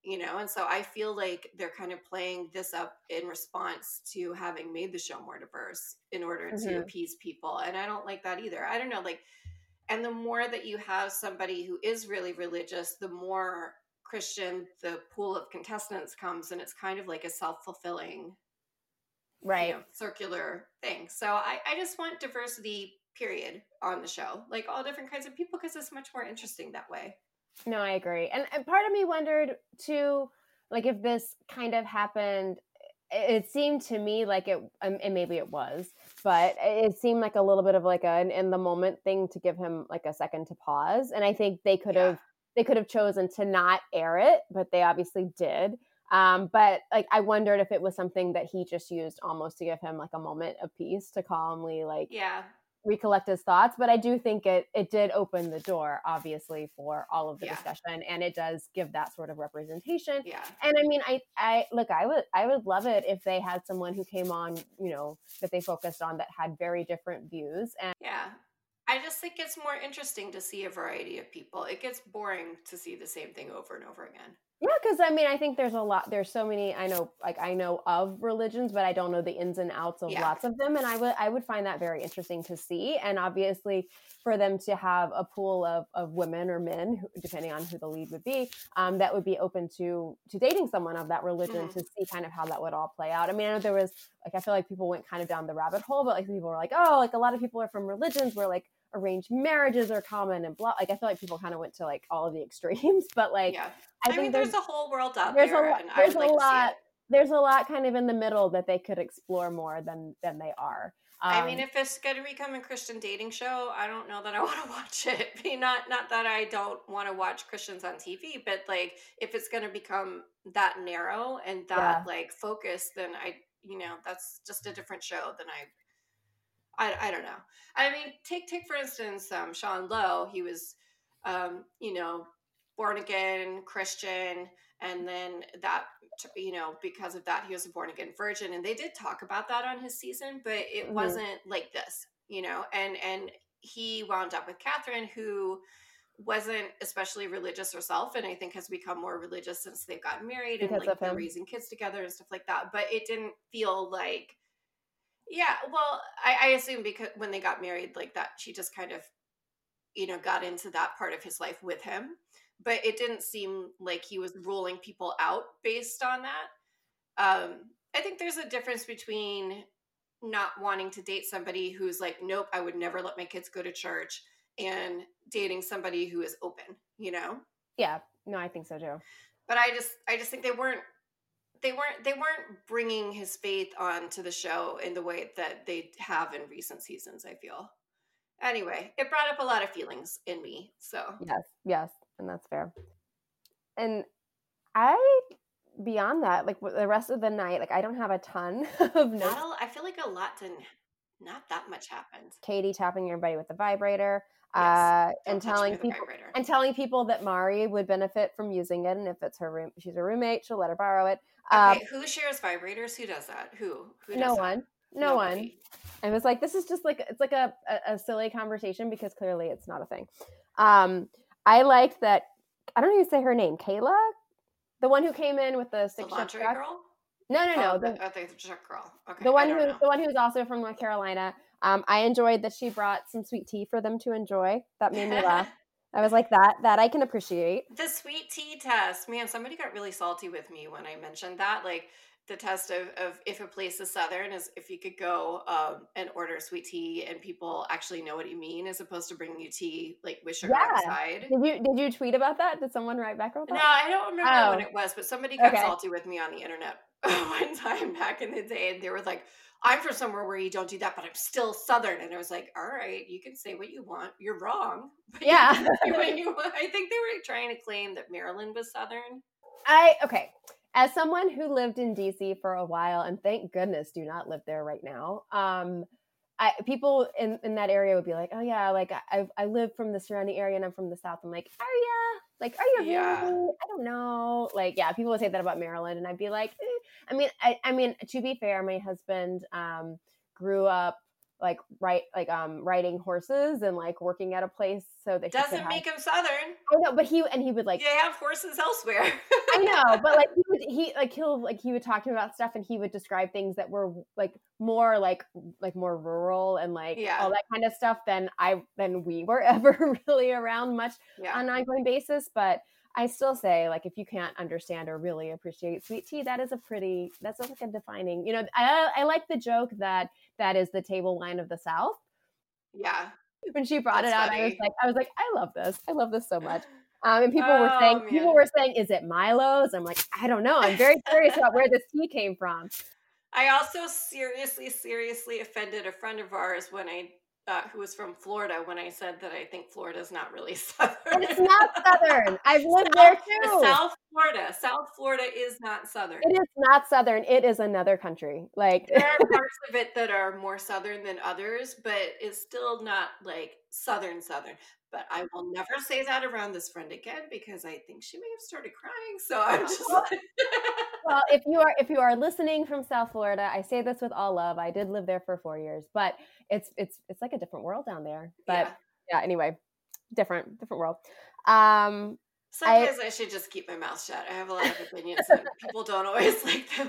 you know? And so i feel like they're kind of playing this up in response to having made the show more diverse in order to mm-hmm. appease people. And i don't like that either. I don't know like and the more that you have somebody who is really religious the more Christian, the pool of contestants comes and it's kind of like a self fulfilling, right, you know, circular thing. So I, I just want diversity, period, on the show, like all different kinds of people, because it's much more interesting that way. No, I agree. And, and part of me wondered too, like if this kind of happened it seemed to me like it um, and maybe it was but it seemed like a little bit of like an in the moment thing to give him like a second to pause and i think they could yeah. have they could have chosen to not air it, but they obviously did. Um, but like I wondered if it was something that he just used almost to give him like a moment of peace to calmly like yeah recollect his thoughts. But I do think it it did open the door, obviously, for all of the yeah. discussion, and it does give that sort of representation. Yeah. And I mean, I I look, I would I would love it if they had someone who came on, you know, that they focused on that had very different views. And yeah, I just think it's more interesting to see a variety of people. It gets boring to see the same thing over and over again. Yeah, because I mean, I think there's a lot. There's so many. I know, like I know of religions, but I don't know the ins and outs of yeah. lots of them. And I would, I would find that very interesting to see. And obviously, for them to have a pool of, of women or men, depending on who the lead would be, um, that would be open to to dating someone of that religion mm-hmm. to see kind of how that would all play out. I mean, I know there was like I feel like people went kind of down the rabbit hole, but like people were like, oh, like a lot of people are from religions where like arranged marriages are common and blah like i feel like people kind of went to like all of the extremes but like yeah. I, I, think mean, there's, there's, a whole world out there's there a, there's a like lot there's a lot kind of in the middle that they could explore more than than they are um, I mean, um, if it's going to become a Christian dating show, I don't know that I want to watch it. I mean, not not that I don't want to watch Christians on TV, but like if it's going to become that narrow and that yeah. like focused, then I, you know, that's just a different show than I I, I don't know. I mean, take take for instance, um, Sean Lowe. He was, um, you know, born again Christian, and then that, you know, because of that, he was a born again virgin, and they did talk about that on his season, but it mm-hmm. wasn't like this, you know. And and he wound up with Catherine, who wasn't especially religious herself and i think has become more religious since they've gotten married because and like they're raising kids together and stuff like that but it didn't feel like yeah, well, I, I assume because when they got married, like that, she just kind of, you know, got into that part of his life with him. But it didn't seem like he was ruling people out based on that. Um, I think there's a difference between not wanting to date somebody who's like, nope, I would never let my kids go to church, and dating somebody who is open, you know? Yeah, no, I think so too. But I just, I just think they weren't they weren't they weren't bringing his faith onto the show in the way that they have in recent seasons i feel. Anyway it brought up a lot of feelings in me so. Yes yes and that's fair. And i beyond that like the rest of the night like i don't have a ton of notes. I feel like a lot didn't not that much happened. Katie tapping everybody with the vibrator uh, and telling people and telling people that Mari would benefit from using it, and if it's her room, she's a roommate, she'll let her borrow it. Okay, um, who shares vibrators? Who does that? Who? Who no one. No Nobody. one. I was like, this is just like it's like a, a, a, silly conversation because clearly it's not a thing. Um, I liked that. I don't even say her name, Kayla, the one who came in with the six the girl. No, no, no. Oh, the, I think the truck girl. Okay, the one who know. the one who's also from North Carolina. Um, I enjoyed that she brought some sweet tea for them to enjoy. That made me laugh. I was like that. That I can appreciate. The sweet tea test, man. Somebody got really salty with me when I mentioned that. Like the test of, of if a place is southern is if you could go um, and order sweet tea and people actually know what you mean as opposed to bringing you tea like with sugar yeah. outside. Did you did you tweet about that? Did someone write back about that? No, I don't remember oh. when it was, but somebody got okay. salty with me on the internet one time back in the day, and they were like, "I'm from somewhere where you don't do that, but I'm still southern," and I was like, "All right, you can say what you want. You're wrong." But yeah, you, you, I think they were trying to claim that Maryland was southern. I okay as someone who lived in DC for a while, and thank goodness do not live there right now, um, I, people in, in that area would be like, oh yeah, like I, I live from the surrounding area and I'm from the South. I'm like, are ya? Like, are you yeah. really? I don't know. Like, yeah, people would say that about Maryland. And I'd be like, eh. I mean, I, I mean, to be fair, my husband um, grew up like right like um riding horses and like working at a place so that doesn't make him southern. I know, but he and he would like they have horses elsewhere. I know, but like he would he like he'll like he would talk to me about stuff and he would describe things that were like more like like more rural and like yeah. all that kind of stuff than I than we were ever really around much yeah. on an ongoing basis. But I still say like if you can't understand or really appreciate sweet tea, that is a pretty that's like a defining. You know, I I like the joke that that is the table wine of the South. Yeah. When she brought That's it out, funny. I was like, I was like, I love this. I love this so much. Um, and people oh, were saying, man. people were saying, is it Milo's? I'm like, I don't know. I'm very curious about where this tea came from. I also seriously, seriously offended a friend of ours when I uh, who was from Florida when I said that I think Florida is not really southern. It's not southern. I've lived South, there too. South Florida. South Florida is not southern. It is not southern. It is another country. Like there are parts of it that are more southern than others, but it's still not like southern southern. But I will never say that around this friend again because I think she may have started crying. So I'm just like well, if you are if you are listening from South Florida, I say this with all love. I did live there for four years, but it's it's it's like a different world down there. But yeah, yeah anyway, different different world. Um, Sometimes I, I, should just keep my mouth shut. I have a lot of opinions, and people don't always like them.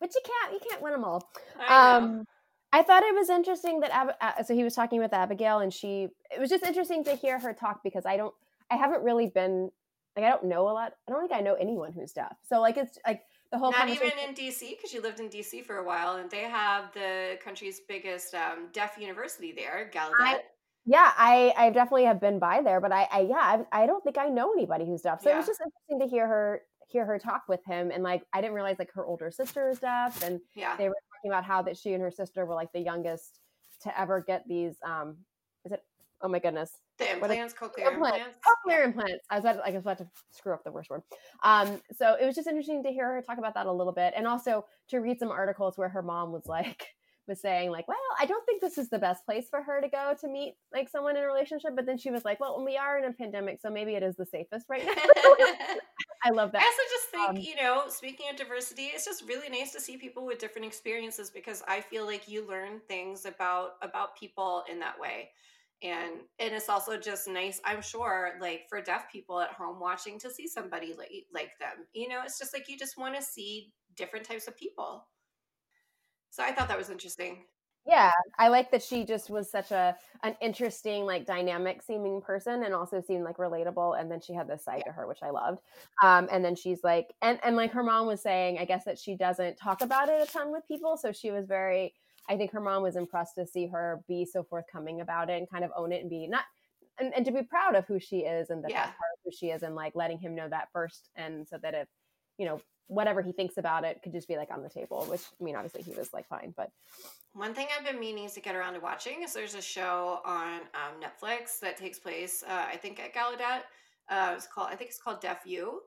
but you can't you can't win them all. I um, I thought it was interesting that Ab- uh, so he was talking with Abigail, and she. It was just interesting to hear her talk because I don't. I haven't really been like I don't know a lot. I don't think I know anyone who's deaf. So like it's like the whole not even in DC because you lived in DC for a while, and they have the country's biggest um, deaf university there, Gallaudet. I, yeah, I I definitely have been by there, but I, I yeah I, I don't think I know anybody who's deaf. So yeah. it was just interesting to hear her hear her talk with him, and like I didn't realize like her older sister is deaf, and yeah. they were talking about how that she and her sister were like the youngest to ever get these um oh my goodness the implants, cochlear implants. implants. Cochlear implants. I was about to, I was about to screw up the worst word. Um, so it was just interesting to hear her talk about that a little bit, and also to read some articles where her mom was like was saying like, well, I don't think this is the best place for her to go to meet like someone in a relationship. But then she was like, well, we are in a pandemic, so maybe it is the safest right now. I love that. I also just think, um, you know, speaking of diversity, it's just really nice to see people with different experiences because I feel like you learn things about about people in that way and and it's also just nice i'm sure like for deaf people at home watching to see somebody like like them you know it's just like you just want to see different types of people. So i thought that was interesting. Yeah i like that she just was such a an interesting like dynamic seeming person and also seemed like relatable and then she had this side yeah. to her which i loved. Um and then she's like and and like her mom was saying i guess that she doesn't talk about it a ton with people so she was very I think her mom was impressed to see her be so forthcoming about it and kind of own it and be not and, and to be proud of who she is and that yeah. that's part of who she is and like letting him know that first and so that if you know whatever he thinks about it could just be like on the table which i mean obviously he was like fine but one thing i've been meaning to get around to watching is there's a show on um, netflix that takes place uh, i think at gallaudet uh, it's called i think it's called deaf u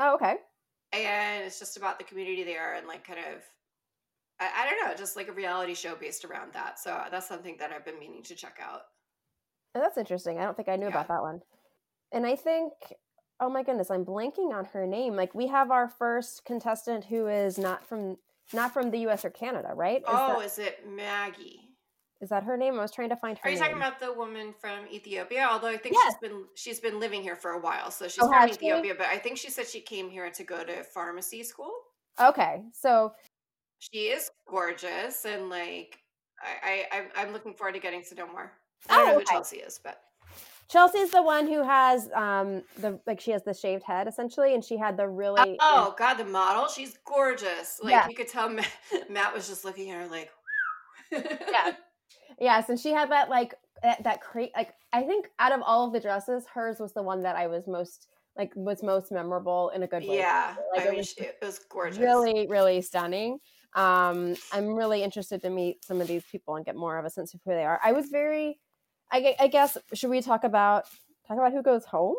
oh okay and it's just about the community there and like kind of I, I don't know, just like a reality show based around that. So that's something that I've been meaning to check out. Oh, that's interesting. I don't think I knew yeah. about that one. And I think, oh my goodness, I'm blanking on her name. Like we have our first contestant who is not from not from the U.S. or Canada, right? Is oh, that, is it Maggie? Is that her name? I was trying to find her. Are you name. talking about the woman from Ethiopia? Although I think yes. she's been she's been living here for a while, so she's oh, from Ethiopia. She? But I think she said she came here to go to pharmacy school. Okay, so she is gorgeous and like I, I I'm looking forward to getting to know more. I don't oh, know who okay. Chelsea is, but Chelsea's the one who has um the like she has the shaved head essentially, and she had the really oh god the model? She's gorgeous. Like yeah. you could tell Matt, Matt was just looking at her like yeah. Yes and she had that like that, that cra- like I think out of all of the dresses hers was the one that I was most like was most memorable in a good way. Yeah. Like, I it, mean, was, it was gorgeous. really really stunning um I'm really interested to meet some of these people and get more of a sense of who they are I was very I, I guess should we talk about talk about who goes home?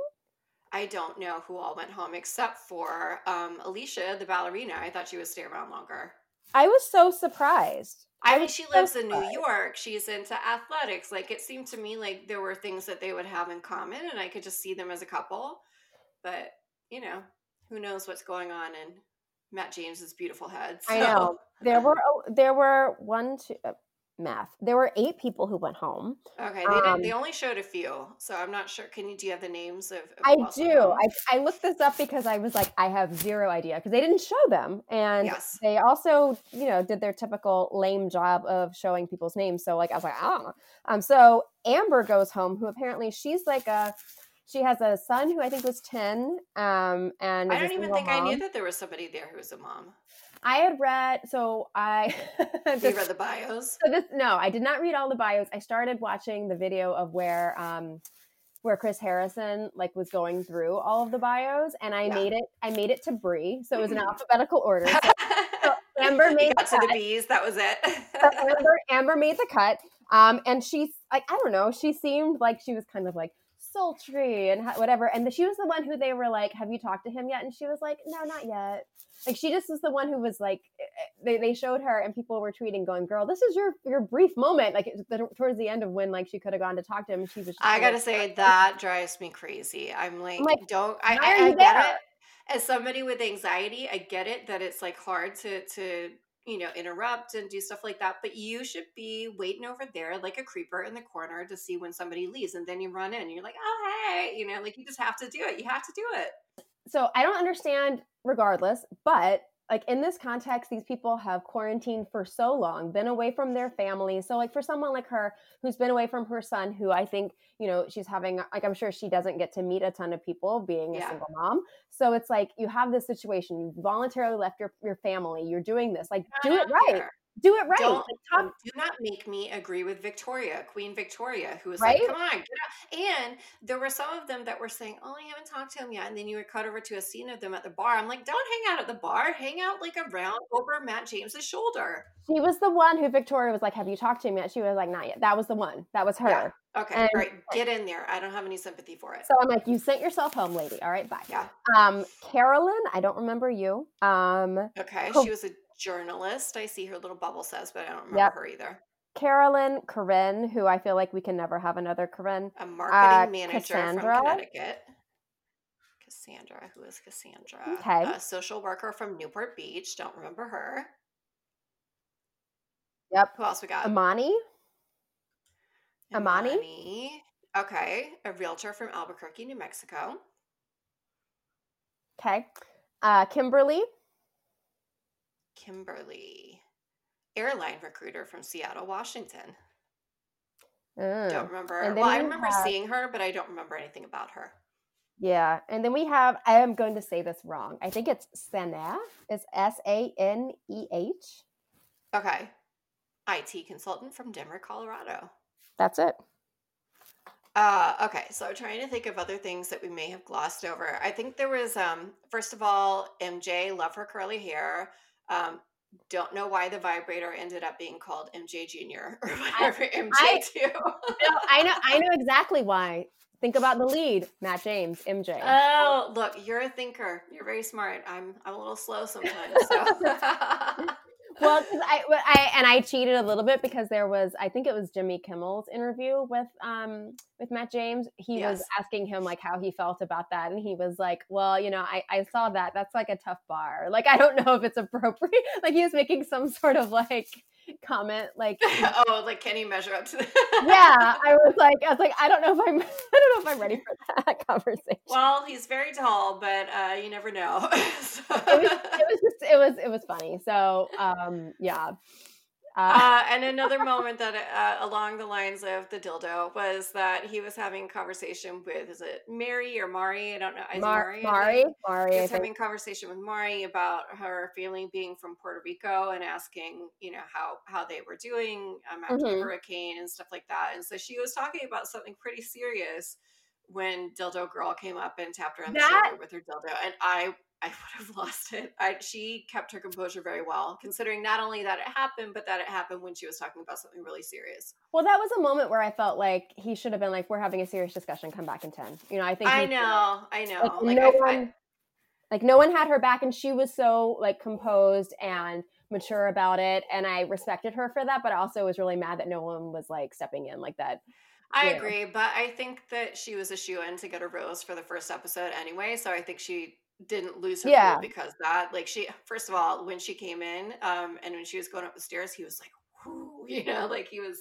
I don't know who all went home except for um, Alicia, the ballerina. I thought she would stay around longer. I was so surprised. I, I mean, she lives in New York. She's into athletics. Like it seemed to me like there were things that they would have in common, and I could just see them as a couple. But you know, who knows what's going on in Matt James's beautiful head? So. I know there were there were one, two, uh, math. There were eight people who went home. Okay, they, um, they only showed a few, so I'm not sure. Can you do you have the names of? of I do. I, I looked this up because I was like, I have zero idea because they didn't show them, and yes. they also, you know, did their typical lame job of showing people's names. So like, I was like, I don't know. Um, so Amber goes home, who apparently she's like a. She has a son who I think was ten, um, and I don't even think mom. I knew that there was somebody there who was a mom. I had read, so I. you read the bios? So this, no, I did not read all the bios. I started watching the video of where, um, where Chris Harrison like was going through all of the bios, and I yeah. made it. I made it to Brie, so it was an alphabetical order. So, so Amber made the, to the bees. That was it. so Amber, Amber made the cut, um, and she's like, I don't know. She seemed like she was kind of like sultry and whatever. And the, she was the one who they were like, "Have you talked to him yet?" And she was like, "No, not yet." Like she just was the one who was like, eh, eh, they, they showed her and people were tweeting, going, "Girl, this is your your brief moment." Like the, towards the end of when like she could have gone to talk to him, she was. I gotta say that drives me crazy. I'm like, I'm like don't I? I, I get it. As somebody with anxiety, I get it that it's like hard to to you know, interrupt and do stuff like that. But you should be waiting over there like a creeper in the corner to see when somebody leaves. And then you run in and you're like, oh, hey, you know, like you just have to do it. You have to do it. So I don't understand regardless, but like in this context these people have quarantined for so long been away from their family. So like for someone like her who's been away from her son who i think you know she's having like i'm sure she doesn't get to meet a ton of people being a single mom. So it's like you have this situation. You voluntarily left your, your family. You're doing this. Like do it right do it right. Don't, do not make me agree with Victoria, Queen Victoria, who was right? like, come on, And there were some of them that were saying, oh, I haven't talked to him yet. And then you would cut over to a scene of them at the bar. I'm like, don't hang out at the bar. Hang out like around over Matt James's shoulder. She was the one who Victoria was like, have you talked to him yet? She was like, not yet. That was the one. That was her. Yeah. Okay, and, all right, get in there. I don't have any sympathy for it. So I'm like, you sent yourself home, lady. All right, bye. Yeah. Um, Carolyn, I don't remember you. Um, okay, she was a journalist. I see her little bubble says, but I don't remember yep. her either. Carolyn Corinne, who I feel like we can never have another Corinne. A marketing uh, manager Cassandra. from Connecticut. Cassandra, who is Cassandra? Okay. A social worker from Newport Beach. Don't remember her. Yep. Who else we got? Amani. Amani. Amani. Okay. A realtor from Albuquerque, New Mexico. Okay. Uh, Kimberly. Kimberly, airline recruiter from Seattle, Washington. Mm. Don't remember. Well, I remember have, seeing her, but I don't remember anything about her. Yeah, and then we have. I am going to say this wrong. I think it's Saneh. It's S A N E H. Okay, IT consultant from Denver, Colorado. That's it. Uh, okay, so I'm trying to think of other things that we may have glossed over. I think there was, um, first of all, MJ, love her curly hair. Um, don't know why the vibrator ended up being called MJ Junior or whatever MJ I, two. no, I know I know exactly why. Think about the lead, Matt James, MJ. Oh, look, you're a thinker. You're very smart. I'm I'm a little slow sometimes. So. well, I, I and I cheated a little bit because there was I think it was Jimmy Kimmel's interview with um with Matt James. He yes. was asking him like how he felt about that, and he was like, "Well, you know, I I saw that. That's like a tough bar. Like I don't know if it's appropriate." Like he was making some sort of like comment like oh like can he measure up to that yeah i was like i was like i don't know if i'm i don't know if i'm ready for that conversation. Well he's very tall but uh you never know. So. it, was, it was just it was it was funny. So um yeah Uh, uh, and another moment that uh, along the lines of the dildo was that he was having a conversation with is it Mary or Mari? I don't know. Is Mar- Mari, Mari, Mari. He was having a conversation with Mari about her family being from Puerto Rico and asking, you know, how how they were doing um, after mm-hmm. the hurricane and stuff like that. And so she was talking about something pretty serious when Dildo Girl came up and tapped her on the that, shoulder with her dildo, and I I would have lost it. I, she kept her composure very well, considering not only that it happened, but that it happened when she was talking about something really serious. Well, that was a moment where I felt like he should have been like, "We're having a serious discussion. Come back in 10. You know, I think. I know, I know. Like, like no I, one, I, like no one had her back, and she was so like composed and mature about it, and I respected her for that. But I also was really mad that no one was like stepping in like that. I agree, but I think that she was a shoe in to get a rose for the first episode anyway. So I think she didn't lose her yeah. because that like she first of all when she came in um and when she was going up the stairs he was like Whoo, you know like he was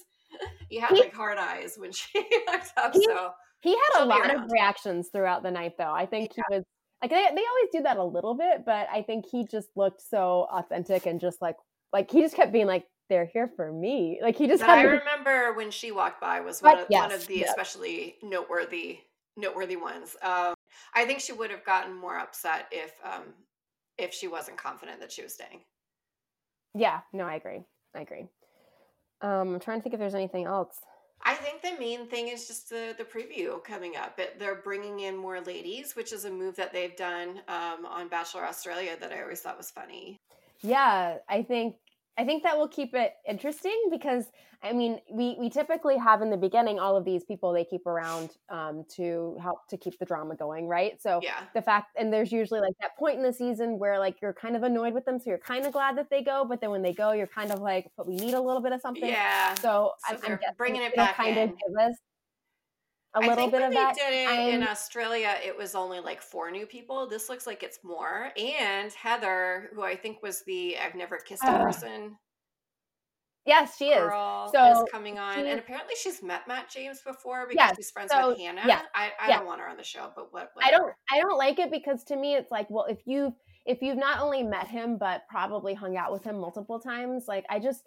he had he, like hard eyes when she looked up he, so he had a lot of reactions throughout the night though i think yeah. he was like they, they always do that a little bit but i think he just looked so authentic and just like like he just kept being like they're here for me like he just I remember when she walked by was one, of, yes, one of the yes. especially noteworthy noteworthy ones um I think she would have gotten more upset if um if she wasn't confident that she was staying. Yeah, no, I agree. I agree. Um, I'm trying to think if there's anything else. I think the main thing is just the the preview coming up. It, they're bringing in more ladies, which is a move that they've done um, on Bachelor Australia that I always thought was funny. Yeah, I think I think that will keep it interesting because I mean we we typically have in the beginning all of these people they keep around um, to help to keep the drama going, right? So yeah. the fact and there's usually like that point in the season where like you're kind of annoyed with them, so you're kind of glad that they go, but then when they go, you're kind of like, but we need a little bit of something. Yeah. So, so I'm, I'm bringing it back kind in. of give us a little bit of that. Did it in Australia, it was only like four new people. This looks like it's more. And Heather, who I think was the I've never kissed a ah. person Yes, she is. So is coming on, and apparently she's met Matt James before because yes, she's friends so, with Hannah. Yeah, I, I yeah. don't want her on the show, but what? Whatever. I don't. I don't like it because to me, it's like, well, if you if you've not only met him but probably hung out with him multiple times, like I just,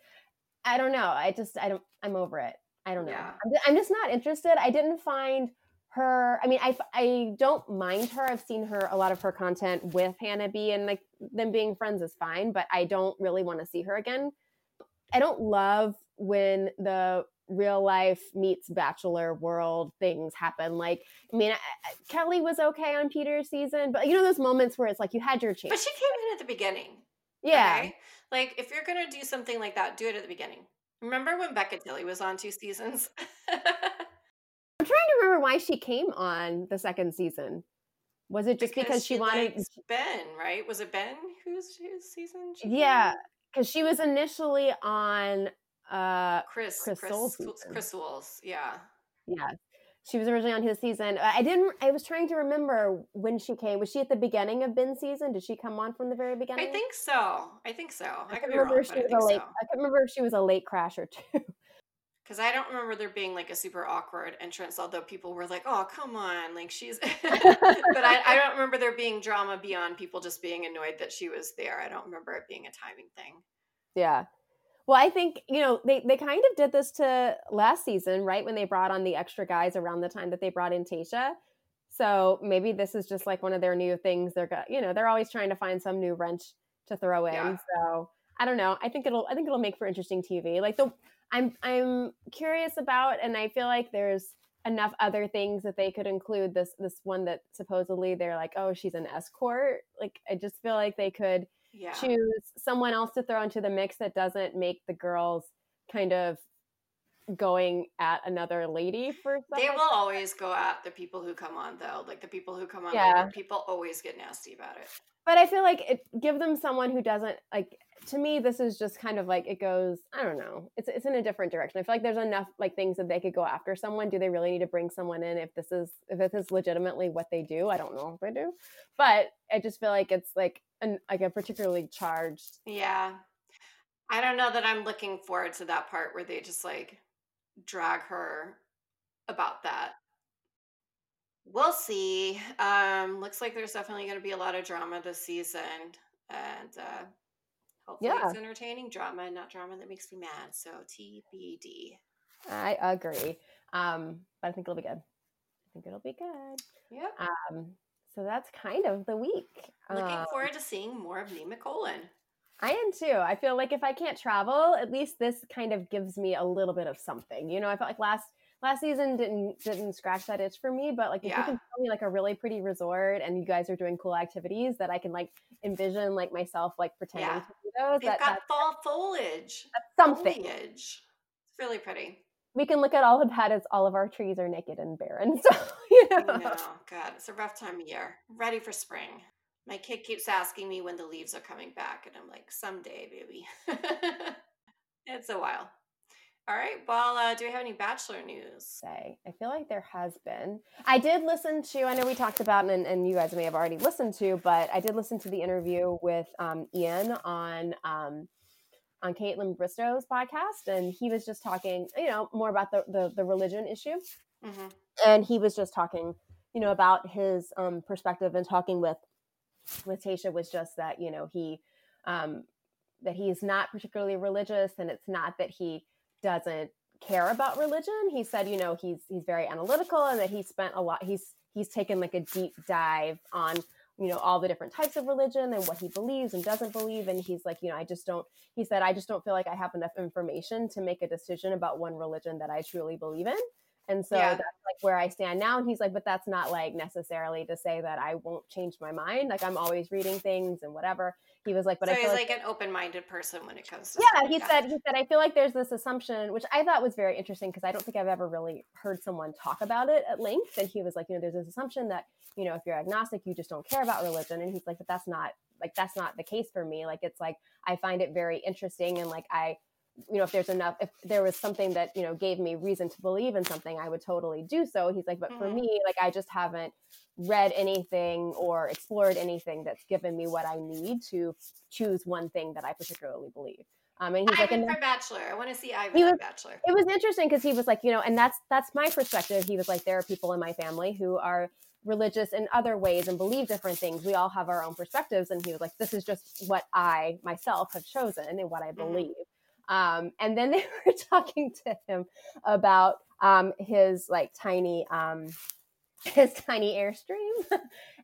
I don't know. I just, I don't. I'm over it. I don't know. Yeah. I'm, I'm just not interested. I didn't find her i mean i i don't mind her i've seen her a lot of her content with hannah b and like them being friends is fine but i don't really want to see her again I don't love when the real life meets bachelor world things happen. Like, I mean, I, I, Kelly was okay on Peter's season, but you know those moments where it's like you had your chance. But she came in at the beginning. Yeah. Okay? Like if you're gonna do something like that, do it at the beginning. Remember when Becca Tilley was on two seasons? I'm trying to remember why she came on the second season. Was it just because, because she, she wanted Ben? Right? Was it Ben whose, whose season? yeah, because she was initially on uh Chris Chris Chris, Chris Soules, yeah. Yeah. She was originally on his season. I didn't I was trying to remember when she came. Was she at the beginning of Ben's season? Did she come on from the very beginning? I think so. I think so. I, I could remember wrong, if she was a late so. I could remember if she was a late crasher too. Because I don't remember there being like a super awkward entrance, although people were like, "Oh, come on!" Like she's, but I, I, don't remember there being drama beyond people just being annoyed that she was there. I don't remember it being a timing thing. Yeah. Well, I think you know they they kind of did this to last season, right? When they brought on the extra guys around the time that they brought in Tayshia. So maybe this is just like one of their new things. They're got, you know they're always trying to find some new wrench to throw in. Yeah. So I don't know. I think it'll I think it'll make for interesting TV. Like the I'm I'm curious about, and I feel like there's enough other things that they could include. This this one that supposedly they're like, oh, she's an escort. Like I just feel like they could yeah. choose someone else to throw into the mix that doesn't make the girls kind of going at another lady for something. they will always go at the people who come on though. Like the people who come on yeah. Later, people always get nasty about it. But i feel like it give them someone who doesn't like to me this is just kind of like it goes i don't know. It's it's in a different direction. I feel like there's enough like things that they could go after someone. Do they really need to bring someone in if this is if this is legitimately what they do? I don't know if they do. But i just feel like it's like an like a particularly charged yeah i don't know that i'm looking forward to that part where they just like drag her about that we'll see um looks like there's definitely going to be a lot of drama this season and uh Hopefully yeah. it's entertaining drama, and not drama that makes me mad. So TBD. I agree. Um, but I think it'll be good. I think it'll be good. Yeah. Um, so that's kind of the week. Looking um, forward to seeing more of Nemacolin. I am too. I feel like if I can't travel, at least this kind of gives me a little bit of something. You know, I felt like last last season didn't didn't scratch that itch for me, but like if yeah. you can tell me like a really pretty resort and you guys are doing cool activities that I can like envision like myself like pretending yeah. to do those. They've that, got fall foliage. something. Foliage. It's really pretty. We can look at all of that as all of our trees are naked and barren. So you know. No, God, it's a rough time of year. Ready for spring. My kid keeps asking me when the leaves are coming back, and I'm like, someday, baby. it's a while. All right. Well, uh, do we have any Bachelor news? Say, I feel like there has been. I did listen to. I know we talked about, and, and you guys may have already listened to, but I did listen to the interview with um, Ian on um, on Kaitlyn Bristowe's podcast, and he was just talking, you know, more about the the, the religion issue, mm-hmm. and he was just talking, you know, about his um, perspective and talking with with Tayshia was just that you know he um, that he's not particularly religious, and it's not that he doesn't care about religion. He said, you know, he's he's very analytical and that he spent a lot he's he's taken like a deep dive on you know all the different types of religion and what he believes and doesn't believe and he's like you know i just don't he said i just don't feel like i have enough information to make a decision about one religion that i truly believe in and so yeah. that's like where I stand now. And he's like, but that's not like necessarily to say that I won't change my mind. Like I'm always reading things and whatever. He was like, but so I feel he's like, like an open-minded person when it comes to Yeah, he like said he said I feel like there's this assumption, which I thought was very interesting because I don't think I've ever really heard someone talk about it at length. And he was like, you know, there's this assumption that, you know, if you're agnostic, you just don't care about religion. And he's like, but that's not like that's not the case for me. Like it's like I find it very interesting and like I you know if there's enough if there was something that you know gave me reason to believe in something i would totally do so he's like but for mm-hmm. me like i just haven't read anything or explored anything that's given me what i need to choose one thing that i particularly believe um, and he's Ivan like, for Bachelor. I want to see Ivan was, Bachelor. It was interesting because he was like, you know, and that's that's my perspective. He was like, there are people in my family who are religious in other ways and believe different things. We all have our own perspectives, and he was like, this is just what I myself have chosen and what I mm-hmm. believe. Mm-hmm. Um, and then they were talking to him about um, his like tiny um, his tiny airstream.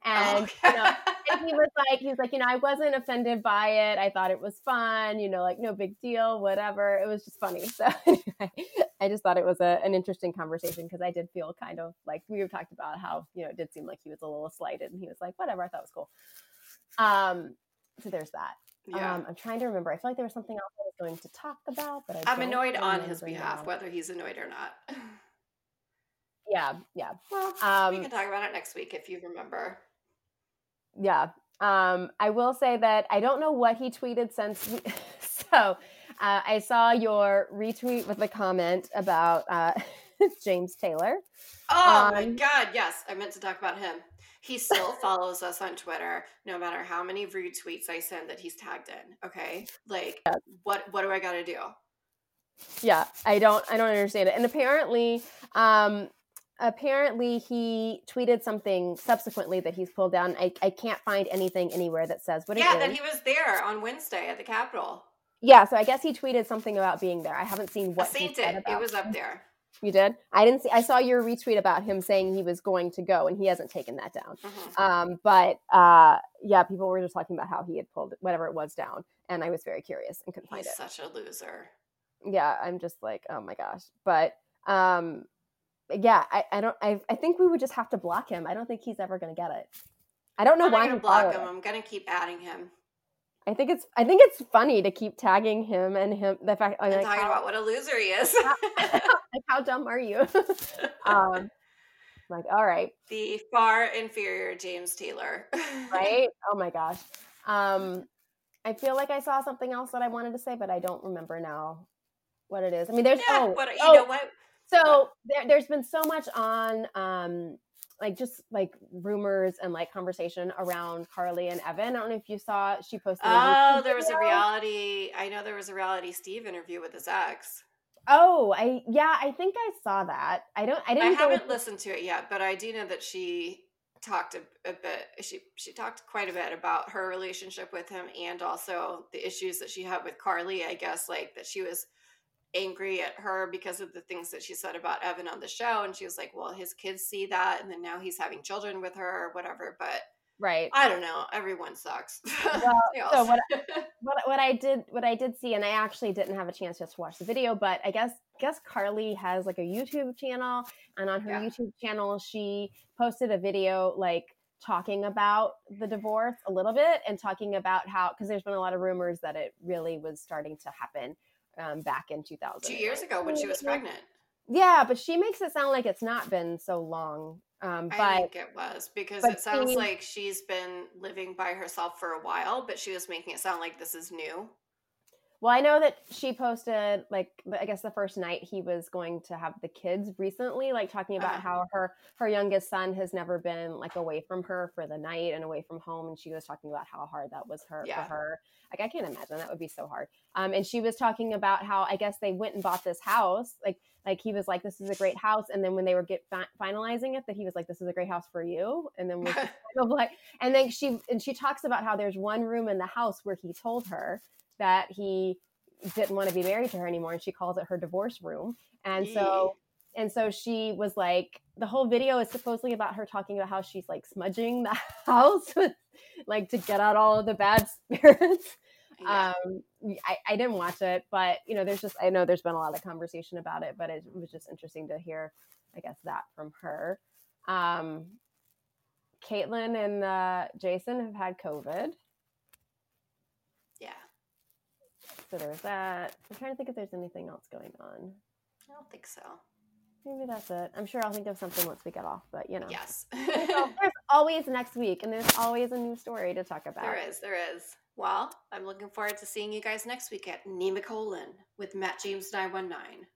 And, oh. you know, and he was like he's like you know i wasn't offended by it. I thought it was fun you know like no big deal whatever. It was just funny. So anyway, i just thought it was a, an interesting conversation because i did feel kind of like we were talked about how you know it did seem like he was a little slighted and he was like whatever i thought it was cool. Um so there's that yeah. Um, I'm trying to remember. I feel like there was something else I was going to talk about, but I am annoyed on his behalf, whether he's annoyed or not. yeah, yeah. Well, um, we can talk about it next week if you remember. Yeah. Um, I will say that I don't know what he tweeted since. We, so uh, I saw your retweet with a comment about uh, James Taylor. Oh um, my God! Yes, I meant to talk about him. He still follows us on Twitter, no matter how many rude tweets I send that he's tagged in. Okay, like yeah. what what do I got to do? Yeah, I don't I don't understand it. And apparently, um, apparently he tweeted something subsequently that he's pulled down. I, I can't find anything anywhere that says what. Yeah, that he was there on Wednesday at the Capitol. Yeah, so I guess he tweeted something about being there. I haven't seen what. I seen it. It was up there. You did? I didn't see. I saw your retweet about him saying he was going to go, and he hasn't taken that down. Mm-hmm. Um, but uh, yeah, people were just talking about how he had pulled whatever it was down, and I was very curious and couldn't He's find it. Such a loser. Yeah, I'm just like, oh my gosh. But um, yeah, I, I don't. I, I think we would just have to block him. I don't think he's ever going to get it. I don't know why. I'm gonna block him. It. I'm going to keep adding him. I think it's I think it's funny to keep tagging him and him the fact and like, talking how, about what a loser he is. like how dumb are you? um, like all right, the far inferior James Taylor, right? Oh my gosh. Um, I feel like I saw something else that I wanted to say, but I don't remember now what it is. I mean, there's yeah, oh, what, you oh, know what. So what? there, there's been so much on um, like just like rumors and like conversation around Carly and Evan. I don't know if you saw she posted. Oh, there was a reality. I know there was a reality Steve interview with his ex. Oh, I yeah, I think I saw that. I don't. I didn't. I haven't listened to it yet, but I do know that she talked a, a, bit she she talked quite a bit about her relationship with him and also the issues that she had with Carly I guess like that she was angry at her because of the things that she said about Evan on the show and she was like well his kids see that and then now he's having children with her or whatever but right. I don't know. Everyone sucks. Well, so what, what what I did what I did see and I actually didn't have a chance just to watch the video but I guess guess Carly has like a YouTube channel and on her yeah. YouTube channel she posted a video like talking about the divorce a little bit and talking about how because there's been a lot of rumors that it really was starting to happen um, back in 2000 two years ago when she was pregnant yeah but she makes it sound like it's not been so long um, but, I think it was because it sounds she, like she's been living by herself for a while, but she was making it sound like this is new. Well, I know that she posted like I guess the first night he was going to have the kids recently, like talking about uh-huh. how her her youngest son has never been like away from her for the night and away from home, and she was talking about how hard that was her yeah. for her. Like I can't imagine that would be so hard. Um, and she was talking about how I guess they went and bought this house, like like he was like, "This is a great house," and then when they were get fi- finalizing it, that he was like, "This is a great house for you," and then was kind of like, and then she and she talks about how there's one room in the house where he told her that he didn't want to be married to her anymore and she calls it her divorce room. And so and so she was like the whole video is supposedly about her talking about how she's like smudging the house with like to get out all of the bad spirits. Yeah. um I, I didn't watch it but you know there's just i know there's been a lot of conversation about it but it was just interesting to hear i guess that from her. Um caitlyn and uh, jason have had covid So there's that. I'm trying to think if there's anything else going on. I don't think so. Maybe that's it. I'm sure I'll think of something once we get off, but you know. Yes. there's always next week, and there's always a new story to talk about. There is. There is. Well, I'm looking forward to seeing you guys next week at Nemacolin with Matt James 919.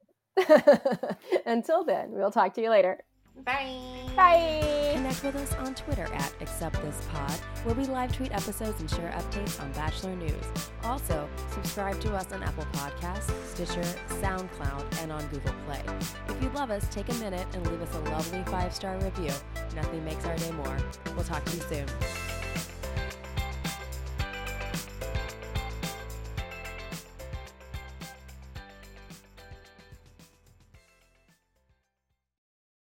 Until then, we'll talk to you later. Bye. Bye. Connect with us on Twitter at AcceptThisPod, where we live tweet episodes and share updates on Bachelor News. Also, subscribe to us on Apple Podcasts, Stitcher, SoundCloud, and on Google Play. If you love us, take a minute and leave us a lovely five star review. Nothing makes our day more. We'll talk to you soon.